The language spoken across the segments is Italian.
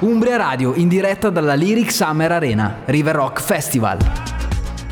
Umbria Radio in diretta dalla Lyric Summer Arena, River Rock Festival.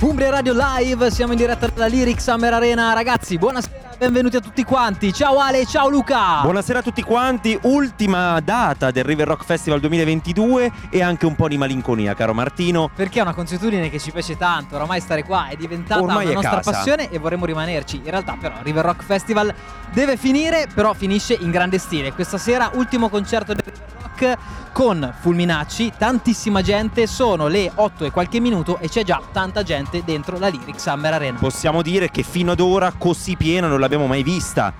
Umbria Radio Live, siamo in diretta dalla Lyric Summer Arena. Ragazzi, buonasera, benvenuti a tutti quanti. Ciao Ale, ciao Luca. Buonasera a tutti quanti, ultima data del River Rock Festival 2022 e anche un po' di malinconia, caro Martino. Perché è una consuetudine che ci piace tanto, oramai stare qua è diventata Ormai una è nostra casa. passione e vorremmo rimanerci. In realtà però River Rock Festival deve finire, però finisce in grande stile. Questa sera ultimo concerto del River Rock con Fulminacci, tantissima gente, sono le 8 e qualche minuto e c'è già tanta gente dentro la Lyric Summer Arena. Possiamo dire che fino ad ora così piena non l'abbiamo mai vista.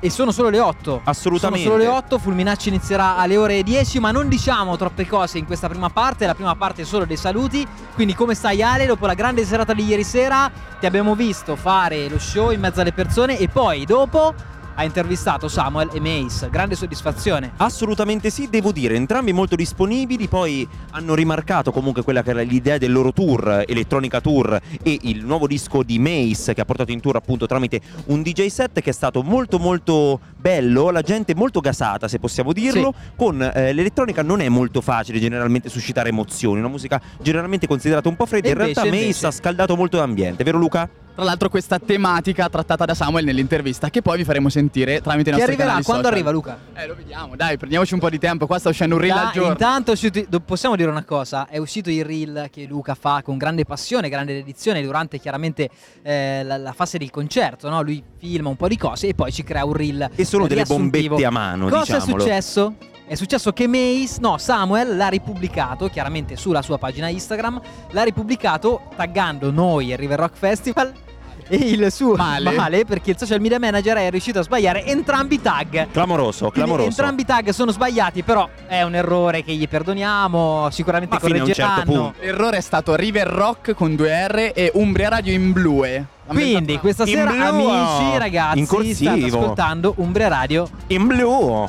E sono solo le 8. Assolutamente. Sono solo le 8, Fulminacci inizierà alle ore 10, ma non diciamo troppe cose in questa prima parte, la prima parte è solo dei saluti. Quindi come stai Ale? Dopo la grande serata di ieri sera ti abbiamo visto fare lo show in mezzo alle persone e poi dopo hai intervistato Samuel e Mace. Grande soddisfazione. Assolutamente sì, devo dire, entrambi molto disponibili, poi hanno rimarcato comunque quella che era l'idea del loro tour, Elettronica Tour e il nuovo disco di Mace che ha portato in tour appunto tramite un DJ set che è stato molto molto bello, la gente molto gasata se possiamo dirlo, con eh, l'elettronica non è molto facile generalmente suscitare emozioni, una musica generalmente considerata un po' fredda, E in realtà invece, Mace invece. ha scaldato molto l'ambiente, vero Luca? Tra l'altro questa tematica trattata da Samuel nell'intervista che poi vi faremo sentire tramite i Che nostri arriverà canali quando social. arriva Luca? Eh lo vediamo, dai, prendiamoci un po' di tempo, qua sta uscendo un reel Da- al giorno. intanto uscito- possiamo dire una cosa, è uscito il reel che Luca fa con grande passione, grande dedizione durante chiaramente eh, la, la fase del concerto, no? lui filma un po' di cose e poi ci crea un reel. E sono delle bombette a mano, Cosa diciamolo. è successo? È successo che Mace, no, Samuel l'ha ripubblicato chiaramente sulla sua pagina Instagram, l'ha ripubblicato taggando noi e River Rock Festival e il suo Male. perché il social media manager è riuscito a sbagliare entrambi i tag. Clamoroso, clamoroso. entrambi i tag sono sbagliati, però è un errore che gli perdoniamo, sicuramente Ma certo correggeranno. punto. L'errore è stato River Rock con due R e Umbria Radio in blue. Quindi questa In sera blu, amici, ragazzi, in corsivo. state ascoltando Umbria Radio In blu.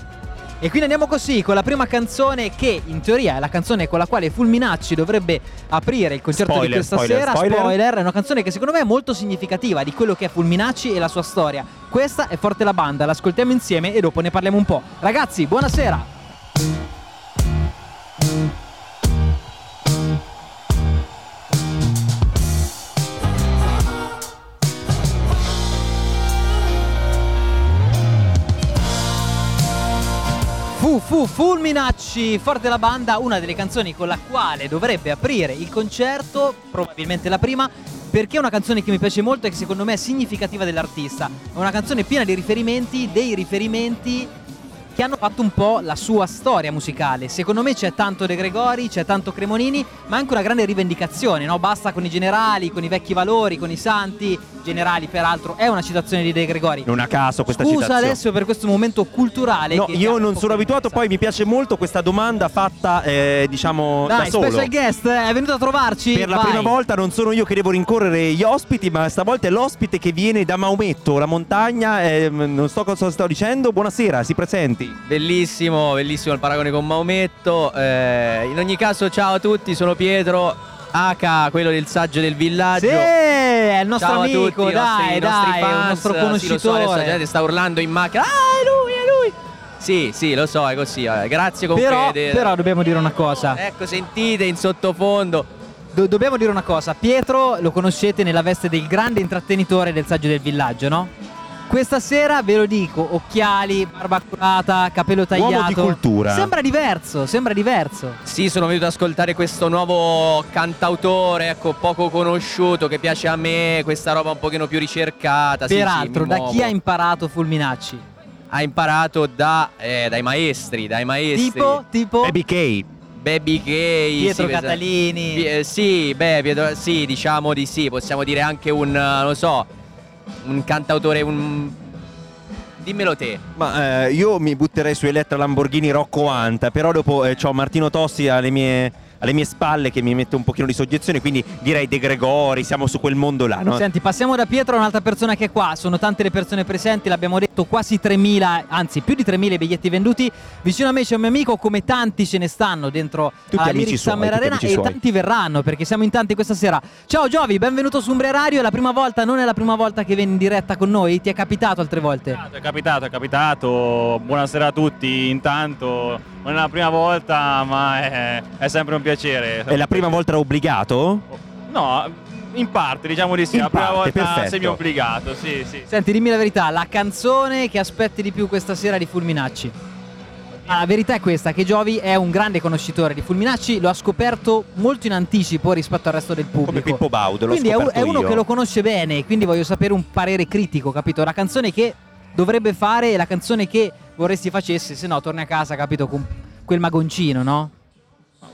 E quindi andiamo così con la prima canzone che in teoria è la canzone con la quale Fulminacci dovrebbe aprire il concerto Spoiler, di questa spoiler, sera. spoiler. è una canzone che secondo me è molto significativa di quello che è Fulminacci e la sua storia. Questa è Forte la banda, l'ascoltiamo insieme e dopo ne parliamo un po'. Ragazzi, buonasera. Fu fu Fulminacci, Forte la banda, una delle canzoni con la quale dovrebbe aprire il concerto, probabilmente la prima, perché è una canzone che mi piace molto e che secondo me è significativa dell'artista. È una canzone piena di riferimenti, dei riferimenti che hanno fatto un po' la sua storia musicale. Secondo me c'è tanto De Gregori, c'è tanto Cremonini, ma anche una grande rivendicazione, no? Basta con i generali, con i vecchi valori, con i santi. Generali, peraltro, è una citazione di De Gregori. Non a caso questa Scusa citazione. Alessio per questo momento culturale. No, io non sono abituato, pensato. poi mi piace molto questa domanda fatta, eh, diciamo, Dai, da solo. special guest, eh, è venuto a trovarci. Per la Vai. prima volta non sono io che devo rincorrere gli ospiti, ma stavolta è l'ospite che viene da Maometto, la montagna. ehm, non so cosa sto dicendo. Buonasera, si presenti. Bellissimo, bellissimo il paragone con Maometto. Eh, in ogni caso, ciao a tutti, sono Pietro. H, quello del saggio del villaggio. Sì, è il nostro Ciao amico, tutti, dai, i nostri dai, fans. nostro Sì, lo so, conoscitore. adesso la gente sta urlando in macchina. Ah, è lui, è lui. Sì, sì, lo so, è così. eh, Grazie con però, fede. però dobbiamo dire una cosa. Ecco, sentite in sottofondo. Do- dobbiamo dire una cosa. Pietro lo conoscete nella veste del grande intrattenitore del saggio del villaggio, no? Questa sera ve lo dico, occhiali, barba curata, capello Uomo tagliato. di cultura. Sembra diverso, sembra diverso. Sì, sono venuto ad ascoltare questo nuovo cantautore, ecco, poco conosciuto, che piace a me, questa roba un pochino più ricercata. sì, sì, Peraltro, mi da chi ha imparato Fulminacci? Ha imparato da, eh, dai maestri, dai maestri. Tipo, tipo Baby K. Baby Gay, Pietro sì, Catalini. Eh, sì, beh, Pietro- sì, diciamo di sì, possiamo dire anche un, eh, non lo so, un cantautore, un... Dimmelo te. Ma eh, io mi butterei su Elettra Lamborghini Rocco Anta, però dopo eh, ho Martino Tossi alle mie, alle mie spalle che mi mette un pochino di soggezione, quindi direi De Gregori, siamo su quel mondo là, no? Senti, passiamo da Pietro a un'altra persona che è qua. Sono tante le persone presenti, l'abbiamo detto, quasi 3.000, anzi più di 3.000 biglietti venduti. Vicino a me c'è un mio amico, come tanti ce ne stanno dentro Tutti alla Lyric Summer Arena e suoi. tanti verranno perché siamo in tanti questa sera. Ciao Giovi, benvenuto su Umbria Radio. È la prima volta, non è la prima volta che vieni in diretta con noi? Ti è capitato altre volte? È capitato, è capitato. Buonasera a tutti. Intanto non è la prima volta, ma è, è sempre un piacere. È la prima volta obbligato? No, in parte, diciamo di sì, In la prima parte, volta perfetto. semi-obbligato, sì, sì. Senti, dimmi la verità, la canzone che aspetti di più questa sera di Fulminacci? Ah, la verità è questa, che Giovi è un grande conoscitore di Fulminacci, lo ha scoperto molto in anticipo rispetto al resto del Come pubblico. Pippo Baudo, l'ho quindi è, un- è uno io. che lo conosce bene, quindi voglio sapere un parere critico, capito? La canzone che dovrebbe fare e la canzone che vorresti facesse, se no torni a casa, capito, con quel magoncino, no?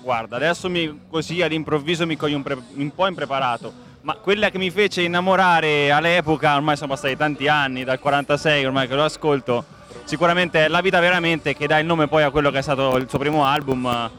Guarda, adesso mi, così all'improvviso mi coglie un, pre- un po' impreparato, ma quella che mi fece innamorare all'epoca, ormai sono passati tanti anni, dal 46 ormai che lo ascolto, sicuramente è La vita veramente che dà il nome poi a quello che è stato il suo primo album,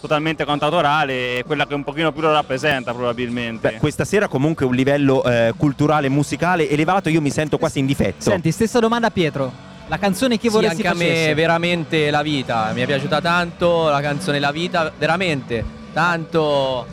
totalmente cantautorale e quella che un pochino più lo rappresenta probabilmente. Beh, questa sera comunque un livello eh, culturale e musicale elevato, io mi sento quasi in difetto. Senti, stessa domanda a Pietro. La canzone che Sì, vorresti anche a me facesse? veramente la vita, mi è piaciuta tanto la canzone La vita, veramente tanto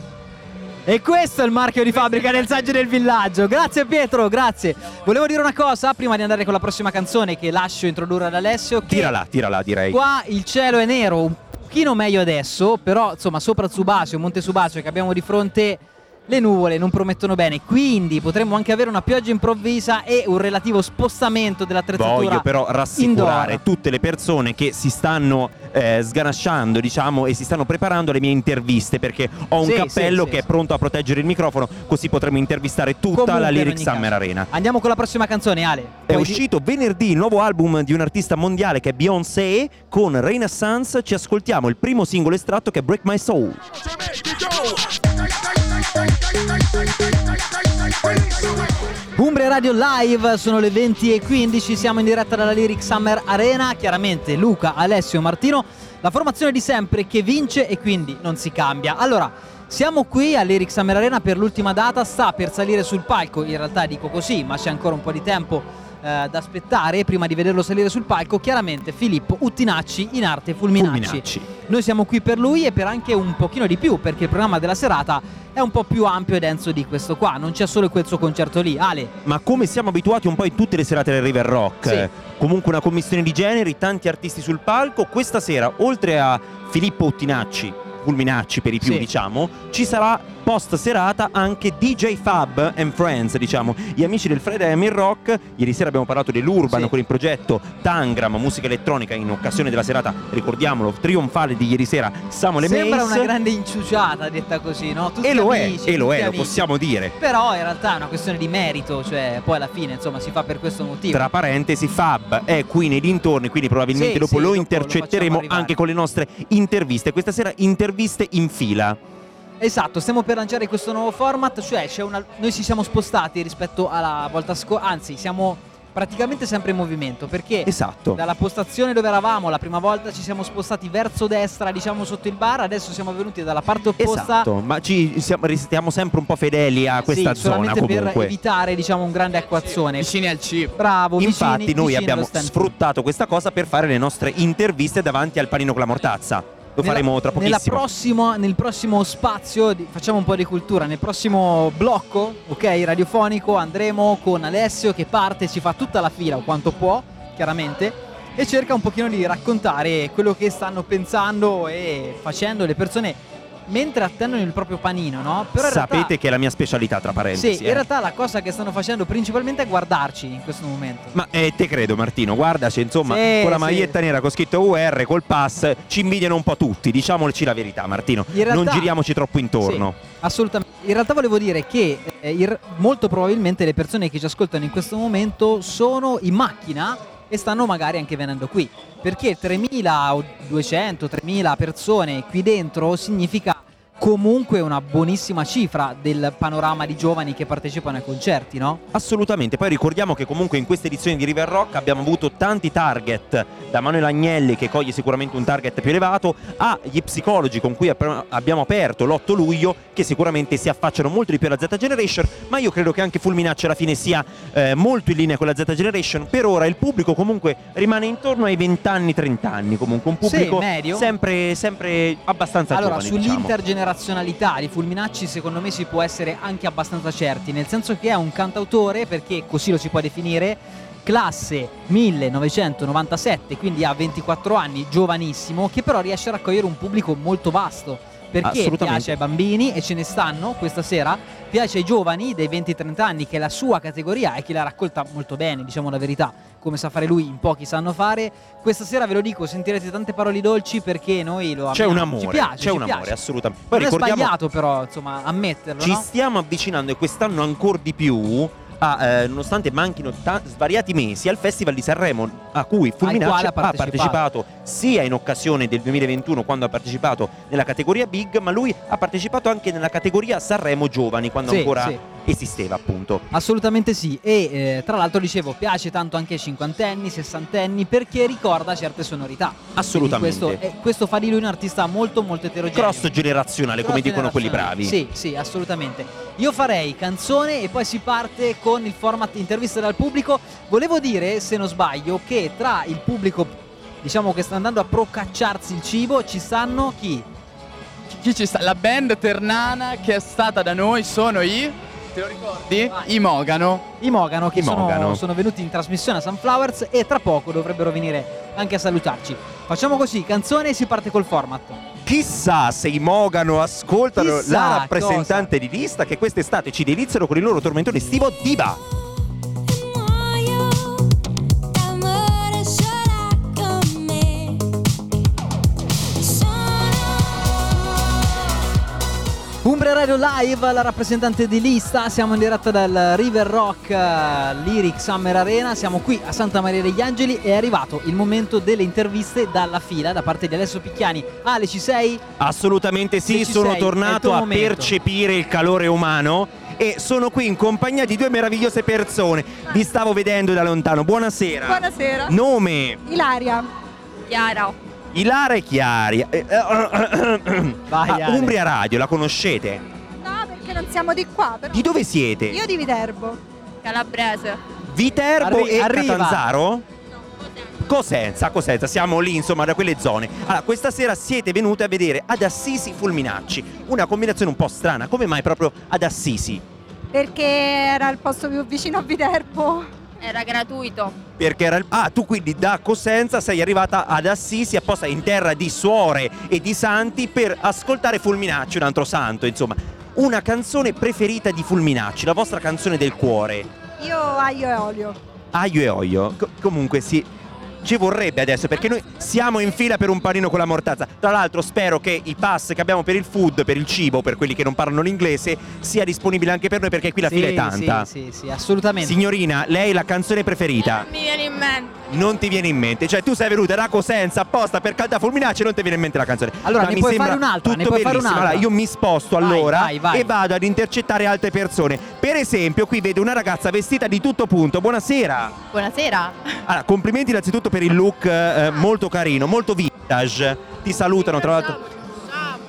E questo è il marchio di fabbrica del saggio del villaggio. Grazie Pietro, grazie. Volevo dire una cosa prima di andare con la prossima canzone che lascio introdurre ad Alessio. Che Tirala, tirala direi. Qua il cielo è nero, un pochino meglio adesso, però insomma sopra Tsubasio, Monte Subasio che abbiamo di fronte le nuvole non promettono bene, quindi potremmo anche avere una pioggia improvvisa e un relativo spostamento dell'attrezzatura. Voglio però rassicurare indoor. tutte le persone che si stanno eh, sganasciando, diciamo, e si stanno preparando alle mie interviste perché ho un Sì, cappello sì, sì, che sì. è pronto a proteggere il microfono, così potremo intervistare tutta Comunque, la Lyric Summer caso. Arena. Andiamo con la prossima canzone, Ale. È Puoi di- uscito venerdì il nuovo album di un artista mondiale che è Beyoncé con Renaissance. Ci ascoltiamo il primo singolo estratto che è Break My Soul. Umbria Radio Live, sono le 20 e 15, siamo in diretta dalla Lyric Summer Arena, chiaramente Luca, Alessio, Martino, la formazione di sempre che vince e quindi non si cambia. Allora, siamo qui all'Eric Summer Arena per l'ultima data, sta per salire sul palco, in realtà dico così, ma c'è ancora un po' di tempo eh, da aspettare prima di vederlo salire sul palco, chiaramente Filippo Uttinacci in arte Fulminacci. Fulminacci. Noi siamo qui per lui e per anche un pochino di più, perché il programma della serata è un po' più ampio e denso di questo qua, non c'è solo quel suo concerto lì. Ale, Ma come siamo abituati un po' in tutte le serate del River Rock, Sì. comunque una commissione di generi, tanti artisti sul palco, questa sera oltre a Filippo Uttinacci, Fulminacci per i più Sì. diciamo, ci sarà post serata anche DJ Fab and Friends diciamo, gli amici del Fred Emil Rock, ieri sera abbiamo parlato dell'Urban Sì. con il progetto Tangram, musica elettronica in occasione della serata, ricordiamolo, trionfale di ieri sera Samuel e Sembra Mace. una grande inciuciata detta così, no? Tutti e lo amici, è, e lo è, lo amici. possiamo dire. Però in realtà è una questione di merito, cioè poi alla fine insomma si fa per questo motivo. Tra parentesi, Fab è qui nei dintorni, quindi probabilmente Sì, dopo sì, lo dopo lo intercetteremo arrivare. anche con le nostre interviste. Questa sera interviste in fila. Esatto, stiamo per lanciare questo nuovo format, cioè c'è una... noi ci siamo spostati rispetto alla volta scorsa, anzi siamo praticamente sempre in movimento perché Esatto. dalla postazione dove eravamo la prima volta ci siamo spostati verso destra, diciamo sotto il bar, adesso siamo venuti dalla parte opposta. Esatto, ma ci siamo, restiamo sempre un po' fedeli a questa sì, zona solamente per comunque. evitare diciamo un grande acquazzone. Vicini al C. Bravo, vicini- Infatti noi vicini abbiamo sfruttato questa cosa per fare le nostre interviste davanti al panino con la mortazza. Lo Nella- faremo tra pochissimo. prossimo- nel prossimo spazio, di- facciamo un po' di cultura, nel prossimo blocco, ok, radiofonico, andremo con Alessio che parte, ci fa tutta la fila, o quanto può, chiaramente, e cerca un pochino di raccontare quello che stanno pensando e facendo le persone mentre attendono il proprio panino, no? Però Sapete realtà, che è la mia specialità tra parentesi. Sì, eh. in realtà la cosa che stanno facendo principalmente è guardarci in questo momento. Ma eh, te credo Martino, guardaci insomma Sì, con la sì. maglietta nera con scritto UR, col pass, ci invidiano un po' tutti, diciamoci la verità Martino, In realtà- non giriamoci troppo intorno. Sì, assolutamente. In realtà volevo dire che eh, molto probabilmente le persone che ci ascoltano in questo momento sono in macchina e stanno magari anche venendo qui. Perché 3200, 3000 persone qui dentro significa comunque una buonissima cifra del panorama di giovani che partecipano ai concerti, no? Assolutamente, poi ricordiamo che comunque in questa edizione di River Rock abbiamo avuto tanti target, da Manuel Agnelli che coglie sicuramente un target più elevato, agli psicologi con cui abbiamo aperto l'8 luglio che sicuramente si affacciano molto di più alla Z Generation, ma io credo che anche Fulminacci alla fine sia eh, molto in linea con la Z Generation, per ora il pubblico comunque rimane intorno ai 20 anni, 30 anni, comunque un Sì, pubblico medio. sempre, sempre abbastanza Allora, giovane. diciamo. Sull'intergenerazionalità di Fulminacci secondo me si può essere anche abbastanza certi, nel senso che è un cantautore, perché così lo si può definire, classe 1997, quindi ha 24 anni, giovanissimo, che però riesce a raccogliere un pubblico molto vasto. Perché piace ai bambini e ce ne stanno questa sera, piace ai giovani dei 20-30 anni, che è la sua categoria e che la raccolta molto bene, diciamo la verità, come sa fare lui, in pochi sanno fare. Questa sera ve lo dico, sentirete tante parole dolci perché noi lo C'è amiamo. un amore, ci piace, c'è ci un amore, piace. assolutamente. Poi Non è sbagliato però, insomma, ammetterlo, Ci no? stiamo avvicinando e quest'anno ancora di più. A, eh, nonostante manchino ta- svariati mesi al Festival di Sanremo a cui Fulminacci quale ha ha partecipato. partecipato. sia in occasione del 2021 quando ha partecipato nella categoria Big ma lui ha partecipato anche nella categoria Sanremo Giovani quando Sì, ancora sì. Esisteva appunto Assolutamente sì, e eh, tra l'altro dicevo, piace tanto anche ai cinquantenni, sessantenni, perché ricorda certe sonorità. Assolutamente. Questo, eh, questo fa di lui un artista molto molto eterogeneo. cross generazionale come dicono quelli bravi. Sì, sì, assolutamente. Io farei canzone e poi si parte con il format intervista dal pubblico. Volevo dire, se non sbaglio, che tra il pubblico, diciamo che sta andando a procacciarsi il cibo, ci stanno chi? Chi- Chi ci sta? La band Ternana che è stata da noi sono i. Te lo ricordi? Vai. I Mogano. I Mogano che I Mogano. Sono, sono venuti in trasmissione a Sunflowers e tra poco dovrebbero venire anche a salutarci. Facciamo così, canzone e si parte col format. Chissà se i Mogano ascoltano Chissà la rappresentante di lista che quest'estate ci deliziano con il loro tormentone estivo Diva. Umbria Radio Live, la rappresentante di lista, siamo in diretta dal River Rock eh, Lyric Summer Arena, siamo qui a Santa Maria degli Angeli, è arrivato il momento delle interviste dalla fila da parte di Alessio Picchiani. Ale, ci sei? Assolutamente sì, sono sei, tornato a momento. percepire il calore umano e sono qui in compagnia di due meravigliose persone. Vi stavo vedendo da lontano. Buonasera. Buonasera. Nome Ilaria. Chiara. Ilara e Chiari. Eh, eh, Vai, ah. Umbria Radio, la conoscete? No, perché non siamo di qua, però. Di dove siete? Io di Viterbo. Calabrese. Viterbo Arri- e arriva. Catanzaro? Cosenza, Cosenza, siamo lì insomma da quelle zone. Allora, questa sera siete venute a vedere ad Assisi Fulminacci, una combinazione un po' strana. Come mai proprio ad Assisi? Perché era il posto più vicino a Viterbo. Era gratuito. Perché era il... Ah, tu quindi da Cosenza sei arrivata ad Assisi apposta in terra di suore e di santi per ascoltare Fulminacci, un altro santo, insomma. Una canzone preferita di Fulminacci, la vostra canzone del cuore. Io aglio e olio. Aglio e olio. Co- comunque sì. Ci vorrebbe adesso perché noi siamo in fila per un panino con la mortazza. Tra l'altro spero che i pass che abbiamo per il food, per il cibo, per quelli che non parlano l'inglese, sia disponibile anche per noi perché qui la sì, fila è tanta. Sì, sì, sì, assolutamente. Signorina, lei la canzone preferita? Mi viene in mente. Non ti viene in mente, cioè tu sei venuta da Cosenza apposta per cantare Fulminacci e non ti viene in mente la canzone. Allora, Ma ne mi puoi sembra fare un'altra, tutto ne puoi fare. Allora, io mi sposto Vai, allora vai, vai. e vado ad intercettare altre persone. Per esempio, qui vedo una ragazza vestita di tutto punto. Buonasera. Buonasera. Allora, complimenti innanzitutto per il look eh, molto carino, molto vintage. Ti salutano tra l'altro.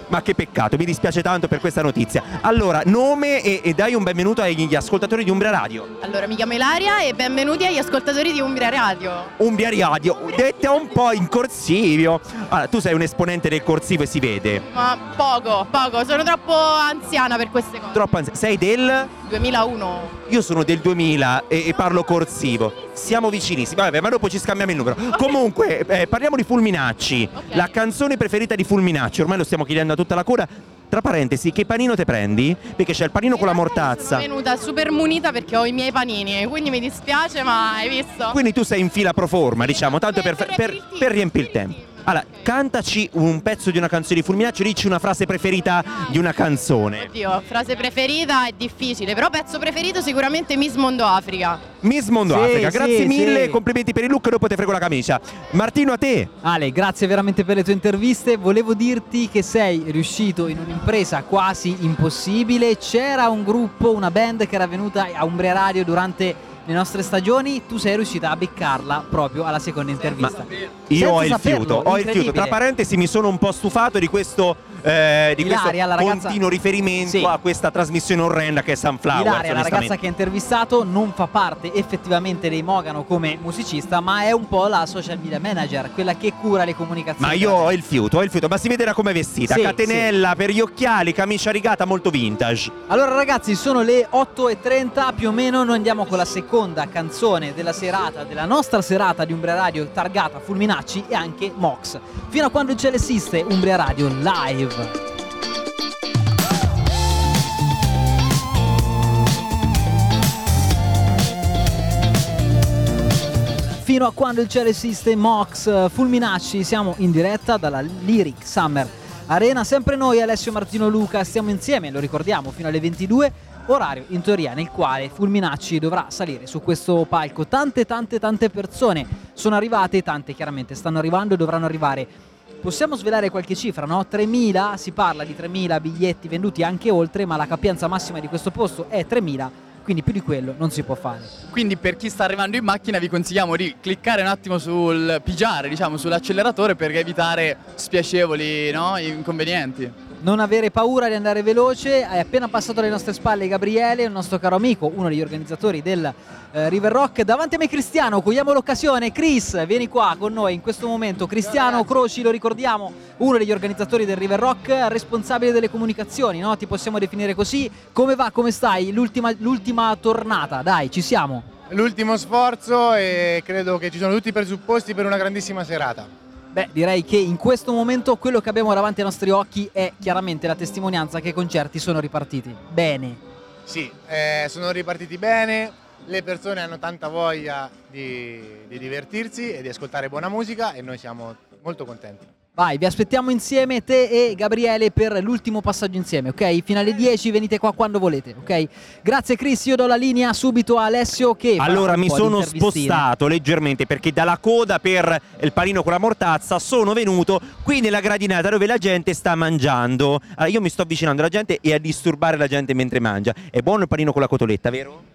Ma che peccato, mi dispiace tanto per questa notizia. Allora, nome e, e dai un benvenuto agli ascoltatori di Umbria Radio. Allora, mi chiamo Ilaria e benvenuti agli ascoltatori di Umbria Radio. Umbria Radio, detta un po' in corsivo. Allora, tu sei un esponente del corsivo e si vede. Ma poco, poco, sono troppo anziana per queste cose. Troppo anzi- Sei del. 2001. Io sono del 2000 e, e parlo corsivo. Siamo vicinissimi. Vabbè, ma dopo ci scambiamo il numero. Comunque, eh, parliamo di Fulminacci. Ok. La canzone preferita di Fulminacci. Ormai lo stiamo chiedendo a tutta la cura. Tra parentesi, che panino te prendi? Perché c'è il panino con la mortazza. Sono venuta super munita perché ho i miei panini, quindi mi dispiace, ma hai visto? Quindi tu sei in fila pro forma, diciamo, tanto per, Per- per, per riempire il tempo. Allora, cantaci un pezzo di una canzone di Fulminacci, dici una frase preferita di una canzone. Oddio, frase preferita è difficile, però pezzo preferito sicuramente Miss Mondo Africa. Miss Mondo Sì, Africa, sì, grazie mille, sì. complimenti per il look, dopo te frego la camicia. Martino a te. Ale, grazie veramente per le tue interviste. Volevo dirti che sei riuscito in un'impresa quasi impossibile. C'era un gruppo, una band che era venuta a Umbria Radio durante le nostre stagioni. Tu sei riuscita a beccarla proprio alla seconda intervista. Io Senza ho il fiuto, ho il fiuto. Tra parentesi mi sono un po' stufato di questo eh, di questo Ilaria, la ragazza- continuo riferimento Sì. a questa trasmissione orrenda che è Sunflowers. Ilaria, la ragazza che ha intervistato, non fa parte effettivamente dei Mogano come musicista, ma è un po' la social media manager, quella che cura le comunicazioni. Ma io ho il fiuto, ho il fiuto, ma si vede da come è vestita. Sì, Catenella per gli occhiali, camicia rigata molto vintage. Allora ragazzi, sono le 8.30 più o meno, noi andiamo con la seconda canzone della serata, della nostra serata di Umbria Radio targata Fulminacci e anche Mox. Fino a quando il cielo esiste, Umbria Radio live. Fino a quando il cielo esiste, Mox, Fulminacci, siamo in diretta dalla Lyric Summer Arena, sempre noi Alessio Martino Luca stiamo insieme, lo ricordiamo, fino alle 22, orario in teoria nel quale Fulminacci dovrà salire su questo palco. Tante tante tante persone sono arrivate, tante chiaramente stanno arrivando e dovranno arrivare. Possiamo svelare qualche cifra, no? 3.000, si parla di 3.000 biglietti venduti anche oltre, ma la capienza massima di questo posto è 3.000, quindi più di quello non si può fare. Quindi per chi sta arrivando in macchina vi consigliamo di cliccare un attimo sul pigiare, diciamo, sull'acceleratore per evitare spiacevoli no, inconvenienti. Non avere paura di andare veloce, è appena passato alle nostre spalle Gabriele, il nostro caro amico, uno degli organizzatori del eh, River Rock. Davanti a me Cristiano, cogliamo l'occasione. Chris, vieni qua con noi in questo momento. Cristiano Croci, lo ricordiamo, uno degli organizzatori del River Rock, responsabile delle comunicazioni, no? Ti possiamo definire così. Come va, come stai? L'ultima, l'ultima tornata, dai, ci siamo. L'ultimo sforzo e credo che ci sono tutti i presupposti per una grandissima serata. Beh, direi che in questo momento quello che abbiamo davanti ai nostri occhi è chiaramente la testimonianza che i concerti sono ripartiti. Bene. Sì, eh, sono ripartiti bene, le persone hanno tanta voglia di, di divertirsi e di ascoltare buona musica e noi siamo molto contenti. Vai, vi aspettiamo insieme te e Gabriele per l'ultimo passaggio insieme, ok? Fino alle 10 venite qua quando volete, ok? Grazie Chris, io do la linea subito a Alessio che Allora mi sono spostato leggermente perché dalla coda per il panino con la mortazza sono venuto qui nella gradinata dove la gente sta mangiando. Allora io mi sto avvicinando alla gente e a disturbare la gente mentre mangia. È buono il panino con la cotoletta, vero?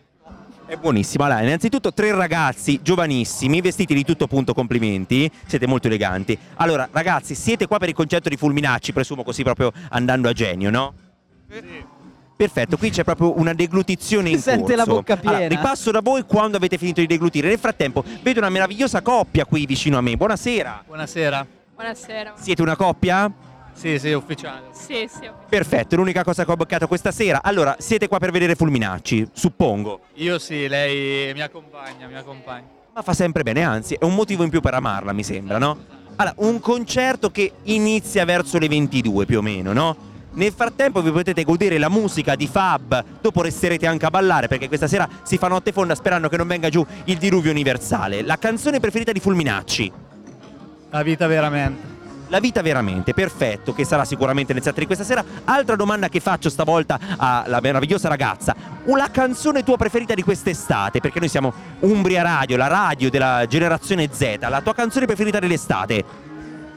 È buonissimo. Allora, innanzitutto tre ragazzi giovanissimi, vestiti di tutto punto, complimenti, siete molto eleganti. Allora, ragazzi, siete qua per il concerto di Fulminacci, presumo così proprio andando a genio, no? Perfetto, qui c'è proprio una deglutizione in Si sente la corso. bocca piena. Allora, ripasso da voi quando avete finito di deglutire. Nel frattempo, vedo una meravigliosa coppia qui vicino a me. Buonasera. Buonasera. Buonasera. Siete una coppia? Sì, sì, ufficiale. Sì, sì. Perfetto, è l'unica cosa che ho beccato questa sera. Allora, siete qua per vedere Fulminacci, suppongo. Io sì, lei mi accompagna, mi accompagna. Ma fa sempre bene, anzi, è un motivo in più per amarla, mi sembra, no? Allora, un concerto che inizia verso le 22 più o meno, no? Nel frattempo vi potete godere la musica di Fab, dopo resterete anche a ballare perché questa sera si fa notte fonda sperando che non venga giù il diluvio universale. La canzone preferita di Fulminacci? La vita veramente. La vita veramente, perfetto, che sarà sicuramente nel set di questa sera. Altra domanda che faccio stavolta alla meravigliosa ragazza. La canzone tua preferita di quest'estate? Perché noi siamo Umbria Radio, la radio della generazione Z. La tua canzone preferita dell'estate?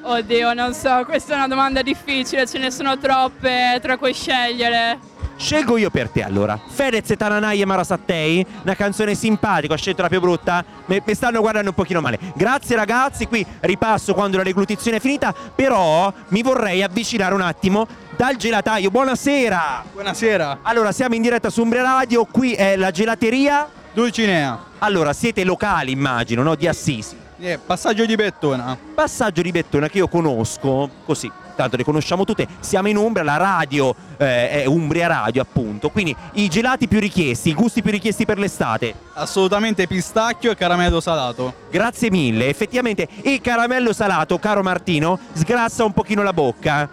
Oddio, non so, questa è una domanda difficile, ce ne sono troppe tra cui scegliere. Scelgo io per te allora. Fedez e Tananai e Mara Sattei, una canzone simpatica, ho scelto la più brutta. Mi mi stanno guardando un pochino male. Grazie ragazzi, qui ripasso quando la deglutizione è finita, però mi vorrei avvicinare un attimo dal gelataio. Buonasera! Buonasera. Allora, siamo in diretta su Umbria Radio, qui è la gelateria. Dulcinea. Allora, siete locali, immagino, no? Di Assisi. Eh, passaggio di Bettona. Passaggio di Bettona che io conosco, così, tanto le conosciamo tutte. Siamo in Umbria, la radio eh, è Umbria Radio, appunto. Quindi i gelati più richiesti, i gusti più richiesti per l'estate. Assolutamente pistacchio e caramello salato. Grazie mille, effettivamente il caramello salato, caro Martino, sgrassa un pochino la bocca.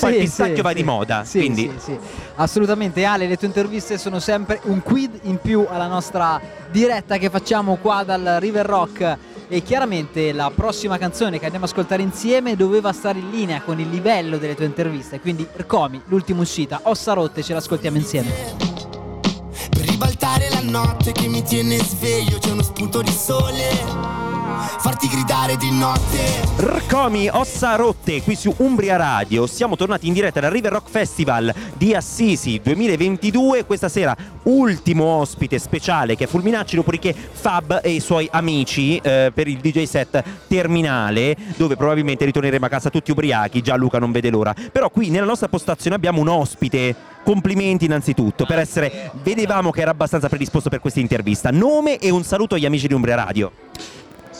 Poi il Sì, pistacchio sì, va sì. di moda, Sì, quindi sì, sì. Assolutamente Ale, le tue interviste sono sempre un quid in più alla nostra diretta che facciamo qua dal River Rock e chiaramente la prossima canzone che andiamo a ascoltare insieme doveva stare in linea con il livello delle tue interviste, quindi Ercomi, l'ultima uscita, Ossa Rotte, ce l'ascoltiamo insieme. Per ribaltare la notte che mi tiene sveglio c'è uno spunto di sole farti gridare di notte. Rcomi Ossa Rotte qui su Umbria Radio. Siamo tornati in diretta dal River Rock Festival di Assisi 2022. Questa sera ultimo ospite speciale che è Fulminacci, dopodiché Fab e i suoi amici eh, per il DJ set terminale, dove probabilmente ritorneremo a casa tutti ubriachi. Già Luca non vede l'ora. Però qui nella nostra postazione abbiamo un ospite. Complimenti innanzitutto per essere. Vedevamo che era abbastanza predisposto per questa intervista. Nome e un saluto agli amici di Umbria Radio.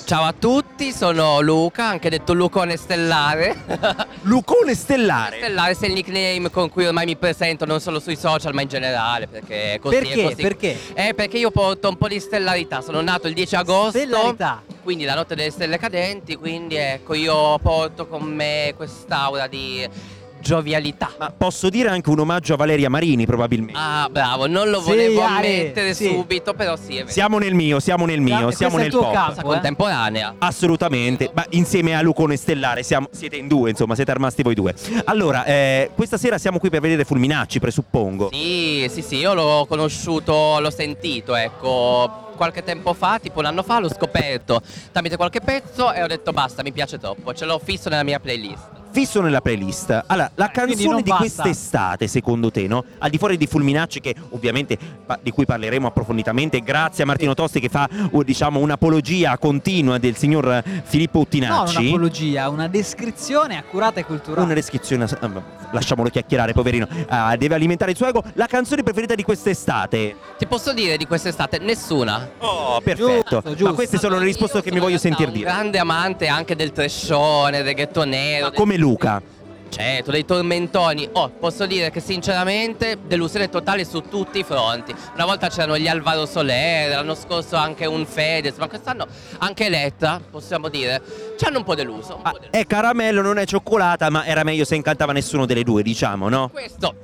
Ciao a tutti, sono Luca, anche detto Lucone Stellare. Lucone Stellare? Stellare è il nickname con cui ormai mi presento non solo sui social ma in generale perché così Perché? è così. Perché? Eh, perché io porto un po' di stellarità, sono nato il 10 agosto. Stellarità. Quindi la notte delle stelle cadenti, quindi ecco io porto con me quest'aura di giovialità. Ma posso dire anche un omaggio a Valeria Marini, probabilmente. Ah, bravo, non lo Sì, volevo Ale, ammettere sì. subito, però sì, è vero. Siamo nel mio, siamo nel mio, Questo siamo nel pop. campo, Cosa eh? contemporanea. Assolutamente, ma insieme a Lucone Stellare siamo- siete in due, insomma, siete armasti voi due. Allora, eh, questa sera siamo qui per vedere Fulminacci, presuppongo. Sì, sì, sì, io l'ho conosciuto, l'ho sentito, ecco, qualche tempo fa, tipo un anno fa, l'ho scoperto tramite qualche pezzo e ho detto basta, mi piace troppo, ce l'ho fisso nella mia playlist. Fisso nella playlist. Allora, la quindi canzone di basta. quest'estate, secondo te, no? Al di fuori di Fulminacci, che ovviamente di cui parleremo approfonditamente, grazie a Martino Tosti che fa, diciamo, un'apologia continua del signor eh, Filippo No, Uttinacci. un'apologia, una descrizione accurata e culturale. Una descrizione, eh, lasciamolo chiacchierare, poverino. Ah, deve alimentare il suo ego. La canzone preferita di quest'estate? Ti posso dire di quest'estate nessuna. Oh, perfetto. Giusto, giusto. Ma queste sono le risposte che mi voglio in realtà sentir un dire. grande amante anche del trashone, del ghetto nero, del- Come Luca. Certo, dei tormentoni. Oh, posso dire che sinceramente delusione totale su tutti i fronti. Una volta c'erano gli Alvaro Soler, l'anno scorso anche un Fedez, ma quest'anno anche Eletta, possiamo dire, ci hanno un po' deluso. un po' deluso. È caramello, non è cioccolata, ma era meglio se incantava nessuno delle due, diciamo, no? Questo